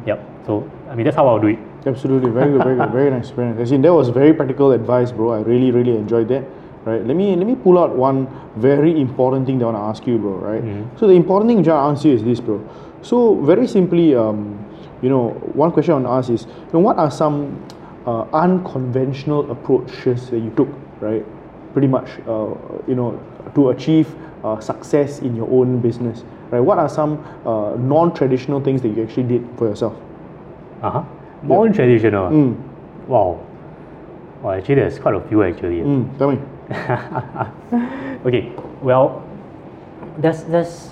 Yep. So I mean, that's how I'll do it. Absolutely, very good, very good, very nice, very nice. That was very practical advice, bro. I really, really enjoyed that. Right. Let me let me pull out one very important thing that I want to ask you, bro. Right. Mm-hmm. So the important thing which I to ask you is this, bro. So very simply, um, you know, one question I want to ask is, you know, what are some uh, unconventional approaches that you took, right? Pretty much, uh, you know, to achieve uh, success in your own business, right? What are some uh, non-traditional things that you actually did for yourself? Uh huh. Non-traditional. Mm. Wow. Well, actually, there's quite a few actually. Mm. Tell me. okay, well, that's there's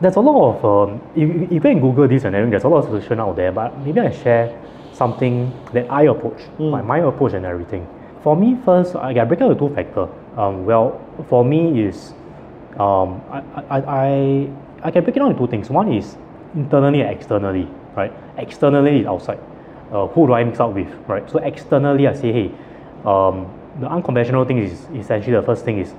there's a lot of um, you, you you can Google this and everything. There's a lot of solution out there, but maybe I share something that I approach, my, my approach and everything. For me, first, I can break down the two factor. Um, well, for me is um, I, I, I I can break it down into two things. One is internally and externally, right? Externally is outside. Uh, who do I mix up with, right? So externally, I say, hey, um, the unconventional thing is essentially the first thing is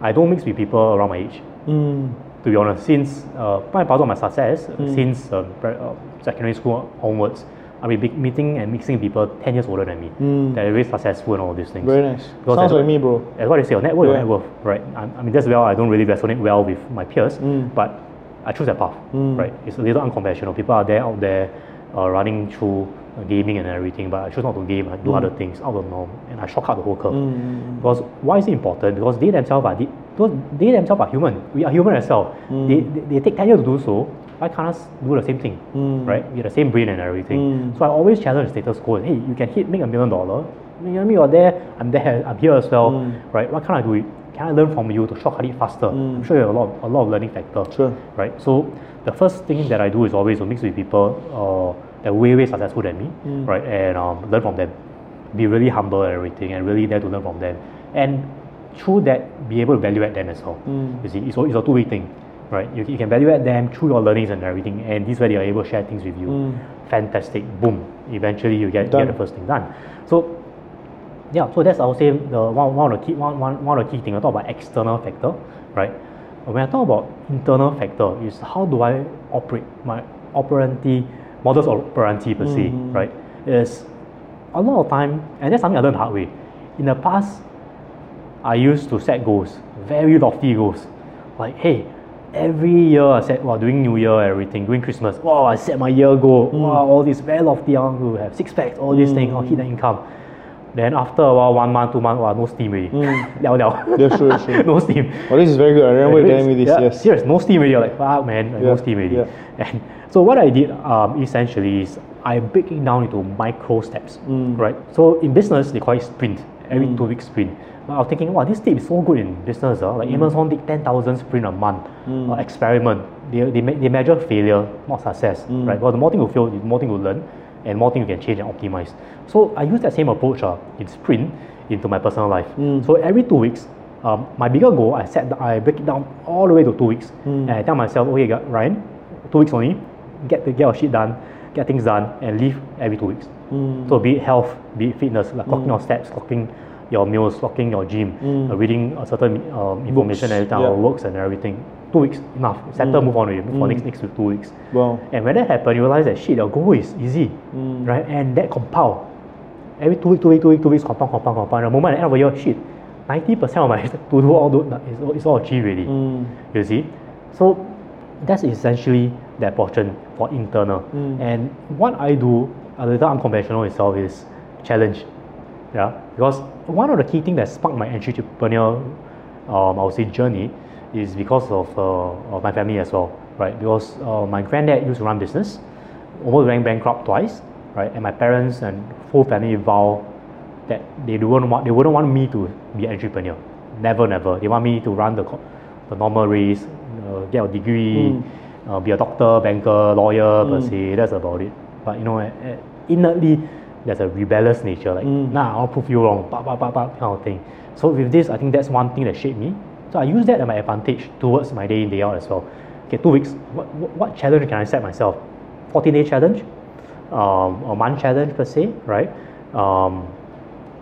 I don't mix with people around my age. Mm. To be honest, since uh, part of my success, since uh, uh, secondary school onwards, I've been meeting and mixing people 10 years older than me. Mm. That are very successful and all these things. Very nice. Because Sounds that's like me, bro. As what they say, your network Yeah. yeah. net worth, right? I, I mean, that's well, I don't really resonate well with my peers, Mm. but I choose that path, Mm. right? It's a little unconventional. People are there out there uh, running through uh, gaming and everything, but I choose not to game. I do other things out of the norm, and I shortcut the whole curve. Mm. Because why is it important? Because they themselves are they, those- they themselves are human. We are human as well. They, they, they take 10 years to do so. Why can't us do the same thing? Mm. Right? We have the same brain and everything. Mm. So I always challenge the status quo. Hey, you can hit make a million dollar. You know me, you're there, I'm there, I'm here as well. Mm. Right? What can I do it? Can I learn from you to shortcut it faster? I'm sure you have a lot, of, a lot of learning factor. Sure. Right? So the first thing that I do is always to mix with people uh, that are way, way successful than me, right? And um, learn from them. Be really humble and everything, and really there to learn from them. And through that, be able to value add them as well. Mm. You see, it's a, it's a two-way thing, right? You, you can value add them through your learnings and everything, and this way they are able to share things with you. Mm. Fantastic, boom! Eventually, you get, Done. get the first thing done. So yeah, so that's I would say the one, one of the key one, one, one of the key things. I talk about external factor, right? When I talk about internal factor, is how do I operate my operandi modus operandi per se, Mhm. right? Is a lot of time, and that's something I learned the hard way. In the past, I used to set goals, very lofty goals, like hey. Every year I set, wow, doing New Year, everything, doing Christmas, wow, I set my year goal, wow, all this very lofty, I want to have six packs, all these things, I'll hit the income. Then after a while, one month, two months, wow, no steam already. Mm. Liao liao. That's true, that's true. no steam. Oh, this is very good. I remember you telling me this. Yeah, Yes. Serious, no steam already. Like, fuck man, like, Yeah, no steam already. yeah. And so what I did um, essentially is I break it down into micro steps, Mm. right? So in business, they call it sprint, every two week sprint. But I was thinking, wow, this tip is so good in business. Uh. Like Mm. Amazon did 10,000 sprint a month, uh, experiment. They, they, they measure failure, not success, Mm. right? Well, the more thing you fail, the more thing you learn, and more thing you can change and optimize. So I use that same approach uh, in sprint into my personal life. Mm. So every two weeks, um, my bigger goal, I set, I break it down all the way to two weeks, Mm. and I tell myself, okay, Ryan, two weeks only, get the, get your shit done, get things done, and leave every two weeks. Mm. So be it health, be it fitness, like clocking your steps, clocking your meals, clocking your gym, Mm. uh, reading a certain um, information Books, every time, yeah. or works and everything. Two weeks, enough. Settle, Mm. move on. Move for Mm. next next two weeks. Wow. And when that happens, you realize that shit, your goal is easy, right? And that compound. Every two weeks, two weeks, two weeks, two weeks, compound, compound, compound. The moment at the end of the year, shit, ninety percent of my to do all those is all, it's all achieved already. Mm. You see, so that's essentially that portion for internal. Mm. And what I do a little unconventional itself is challenge. Yeah, because one of the key things that sparked my entrepreneurial, um, I would say journey, is because of, uh, of my family as well, right? Because uh, my granddad used to run business, almost went bankrupt twice, right? And my parents and whole family vow that they don't want they wouldn't want me to be an entrepreneur. Never, never. They want me to run the the normal race, uh, get a degree, Mm. Uh, be a doctor, banker, lawyer per Mm. se. That's about it. But you know, eh, eh, innately there's a rebellious nature. Like, Mm. nah, I'll prove you wrong. Bah, bah, bah, bah, kind of thing. So with this, I think that's one thing that shaped me. So I use that as my advantage towards my day in day out as well. Okay, two weeks. What, what, what challenge can I set myself? 14 day challenge, um, a month challenge per se, right? Um,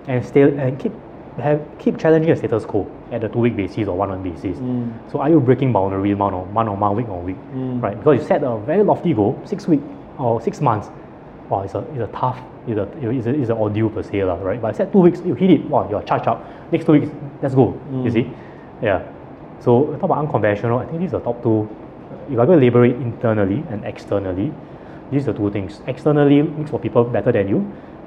and still and keep have keep challenging the status quo at the two week basis or one month basis. Mm. So are you breaking boundary month on month on month, week on week, Mm. right? Because you set a very lofty goal, six week or six months. Wow, it's a it's a tough, it's a it's a, it's an ordeal per se, right? But I set two weeks, you hit it. Wow, you're charged up. Next two weeks, let's go. You Mm. see, yeah. So talk about unconventional. I think these are the top two. If I go it internally and externally, these are the two things. Externally makes for people better than you,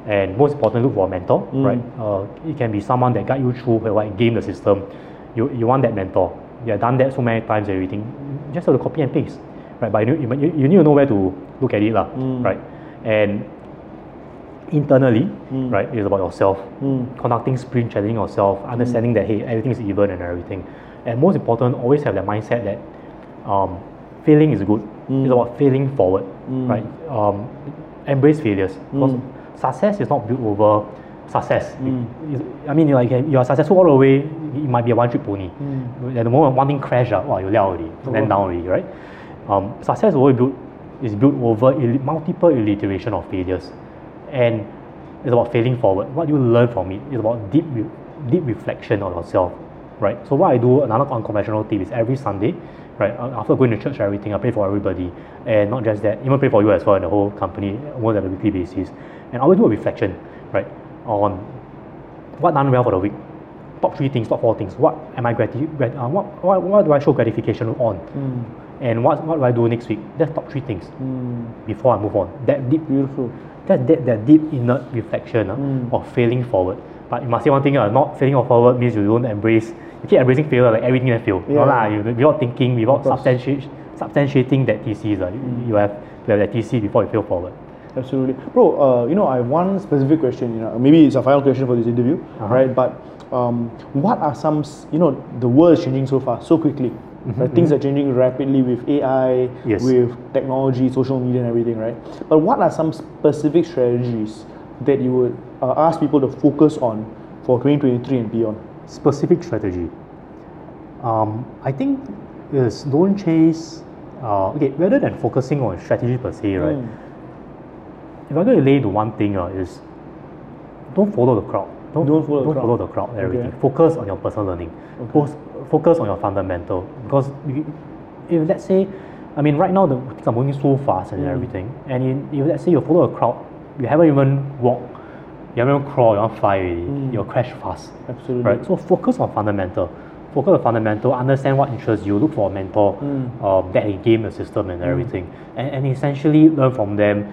And most importantly, look for a mentor, Mm. right? Uh, it can be someone that guide you through, like game the system. You, you want that mentor. You have done that so many times, and everything. You just have to copy and paste, right? But you, you, you need to know where to look at it, lah, Mm. right? And internally, Mm. right, it's about yourself. Mm. Conducting sprint, challenging yourself, understanding that hey, everything is even and everything. And most important, always have that mindset that um, failing is good. Mm. It's about failing forward, Mm. right? Um, embrace failures because Mm. Success is not built over success. Mm. It- I mean, like you are successful all the way, it might be a one-trick pony. Mm. At the moment one thing crash, uh, wow, you're liao already, Oh. down already, right? Um, success is built is built over multiple iteration of failures, and it's about failing forward. What you learn from it is about deep deep reflection on yourself, right? So what I do, another unconventional tip is every Sunday, right? uh, After going to church, and everything, I pray for everybody, and not just that, even pray for you as well in the whole company, almost on a weekly basis. And I will do a reflection, right, on what done well for the week. Top three things, top four things. What am I grati- grat- uh, what, what, what do I show gratification on? Mm. And what, what do I do next week? That's top three things Mm. before I move on. That deep Beautiful. that, that, that deep inner reflection uh, Mm. of failing forward. But you must say one thing, uh, not failing forward means you don't embrace, you keep embracing failure like everything that fail. Yeah. No lah, you, without thinking, without course. substantiate, substantiating that thesis, uh, you, you have to have that thesis before you fail forward. Absolutely, bro. Uh, you know, I have one specific question. You know, maybe it's a final question for this interview, Uh-huh. right? But um, what are some? You know, the world is changing so fast, so quickly. Right? Things are changing rapidly with AI, Mm-hmm, Yes. with technology, social media, and everything, right? But what are some specific strategies that you would uh, ask people to focus on for 2023 and beyond? specific strategy. Um, I think is don't chase. Uh, okay, rather than focusing on strategy per se, right? Mm. If I'm going to lay to one thing, uh, is don't follow the crowd. Don't, Don't follow the don't crowd. follow the crowd. Everything. Okay. Focus on your personal learning. Focus, focus on your fundamental. Because if, if let's say, I mean, right now the things are moving so fast and Mm. everything, and in, if let's say you follow a crowd, you haven't even walked, you haven't even crawl, you want fly already, Mm. you'll crash fast. Absolutely. Right. So focus on fundamental. Focus on fundamental. Understand what interests you. Look for a mentor Mm. um, that can game the system and everything, and, and essentially learn from them,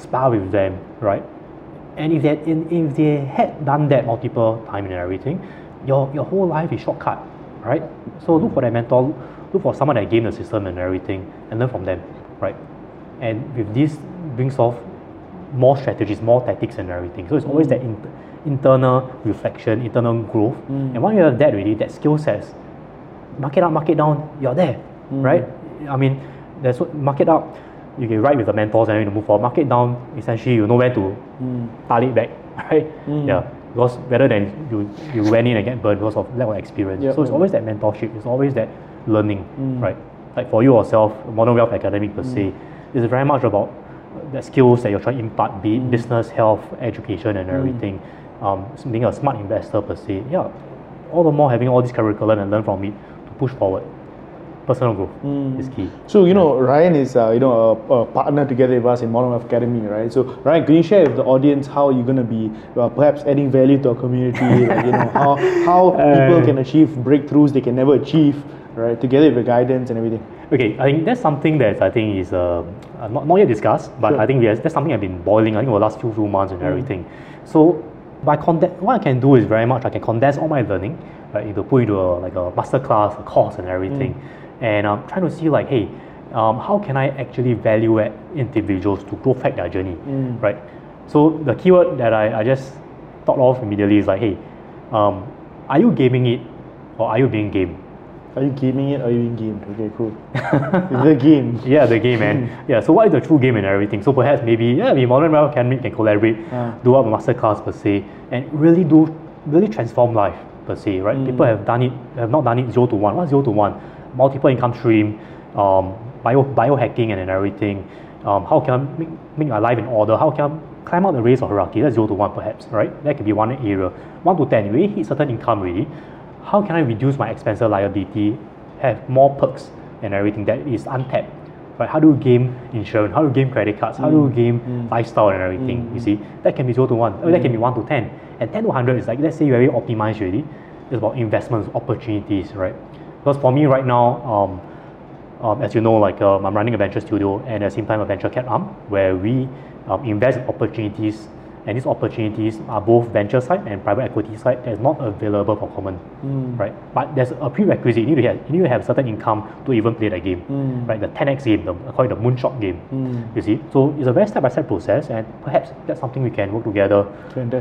spar with them, right? And if they in, if they had done that multiple time and everything, your your whole life is shortcut, right? So look for that mentor. Look for someone that game the system and everything, and learn from them, right? And with this brings off more strategies, more tactics and everything. So it's always that in, internal reflection, internal growth. Mm. And once you have that really, that skill sets, market up, market down, you're there, Mm. right? I mean, that's what market up, you can ride with the mentors and you move forward. Market down, essentially you know where to Mm. it back, right? Mm. Yeah, because rather than you you went in and get burned because of lack of experience. Yep, So it's always that mentorship. It's always that learning, Mm. right? Like for you yourself, Modern Wealth Academy per se, is very much about the skills that you're trying to impart, be it business, health, education, and everything. Um, being a smart investor per se, yeah. All the more having all this curriculum and learn from it to push forward. Personal growth Mm. is key. So you know, Ryan is uh, you know a, a partner together with us in Modern Wealth Academy, right? So Ryan, can you share with the audience how you're gonna be uh, perhaps adding value to our community? like, you know how how people Uh. can achieve breakthroughs they can never achieve, right? Together with the guidance and everything. Okay, I think that's something that I think is uh, not, not yet discussed, but Sure. I think we have, that's something I've been boiling, I think, over the last few, few months and everything. So, by conde- what I can do is very much, I can condense all my learning right, into put into a, like a master class, a course and everything. And I'm trying to see like, hey, um, how can I actually value add individuals to growth hack their journey, Mm. right? So the keyword that I, I just thought of immediately is like, hey, um, are you gaming it or are you being game? Are you gaming it or are you in gamed? Okay, cool. the game. Yeah, the game, man. yeah, so what is the true game and everything? So perhaps maybe, yeah, we Modern Wealth Academy can collaborate, Ah. do up a masterclass per se, and really do, really transform life per se, right? People have done it, have not done it zero to one. What's zero to one? Multiple income stream, um, bio, biohacking and, and everything. Um, how can I make, make my life in order? How can I climb out the race of hierarchy? That's zero to one perhaps, right? That can be one area. One to ten, already hit certain income already. How can I reduce my expense liability, have more perks and everything that is untapped? Right? How do you game insurance? How do you game credit cards? How do you game lifestyle and everything? You see, that can be zero to one. Or that can be one to ten. And ten to hundred is like let's say you already optimized already. It's about investments, opportunities, right? Because for me right now, um, um, as you know, like um, I'm running a venture studio and at the same time a venture cap arm where we um, invest in opportunities and these opportunities are both venture side and private equity side that is not available for common, right? But there's a prerequisite. You need to have you need to have certain income to even play that game, right? The 10x game, the I call it the moonshot game. You see, so it's a very step-by-step process, and perhaps that's something we can work together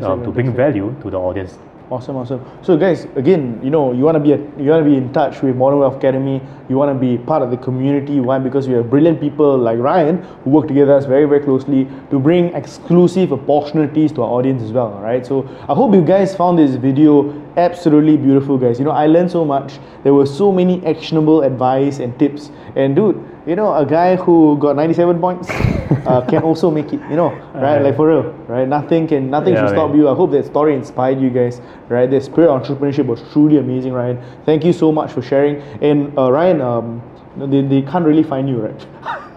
uh, to bring value to the audience. Awesome, awesome. So, guys, again, you know, you want to be a, you want to be in touch with Modern Wealth Academy. You want to be part of the community. Why? Because we have brilliant people like Ryan who work together us very, very closely to bring exclusive opportunities to our audience as well. Right. So, I hope you guys found this video absolutely beautiful, guys. You know, I learned so much. There were so many actionable advice and tips. And dude, you know, a guy who got 97 points uh, can also make it. You know, right? Like for real, right? Nothing can, nothing Yeah, should stop you. I hope that story inspired you guys, right? The spirit of entrepreneurship was truly amazing, Ryan. Thank you so much for sharing. And uh, Ryan, um, they, they can't really find you, right?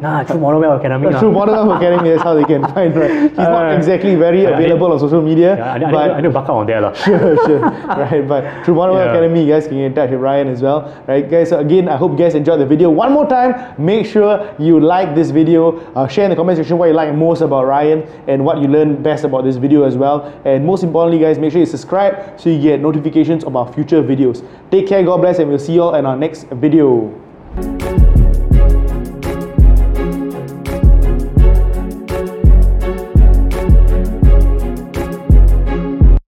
Nah, through Modern Wealth Academy. Modern Wealth Academy, that's how they can find, right? He's not Uh, exactly very I- I need- available on social media, Yeah, I, but I buck up on lah. sure, sure. right, but through Modern Wealth Yeah. Academy, you guys can get in touch with Ryan as well. Right, guys. So again, I hope you guys enjoyed the video. One more time, make sure you like this video. Uh, share in the comment section what you like most about Ryan and what you learned best about this video as well. And most importantly, guys, make sure you subscribe so you get notifications of our future videos. Take care, God bless, and we'll see you all in our next video.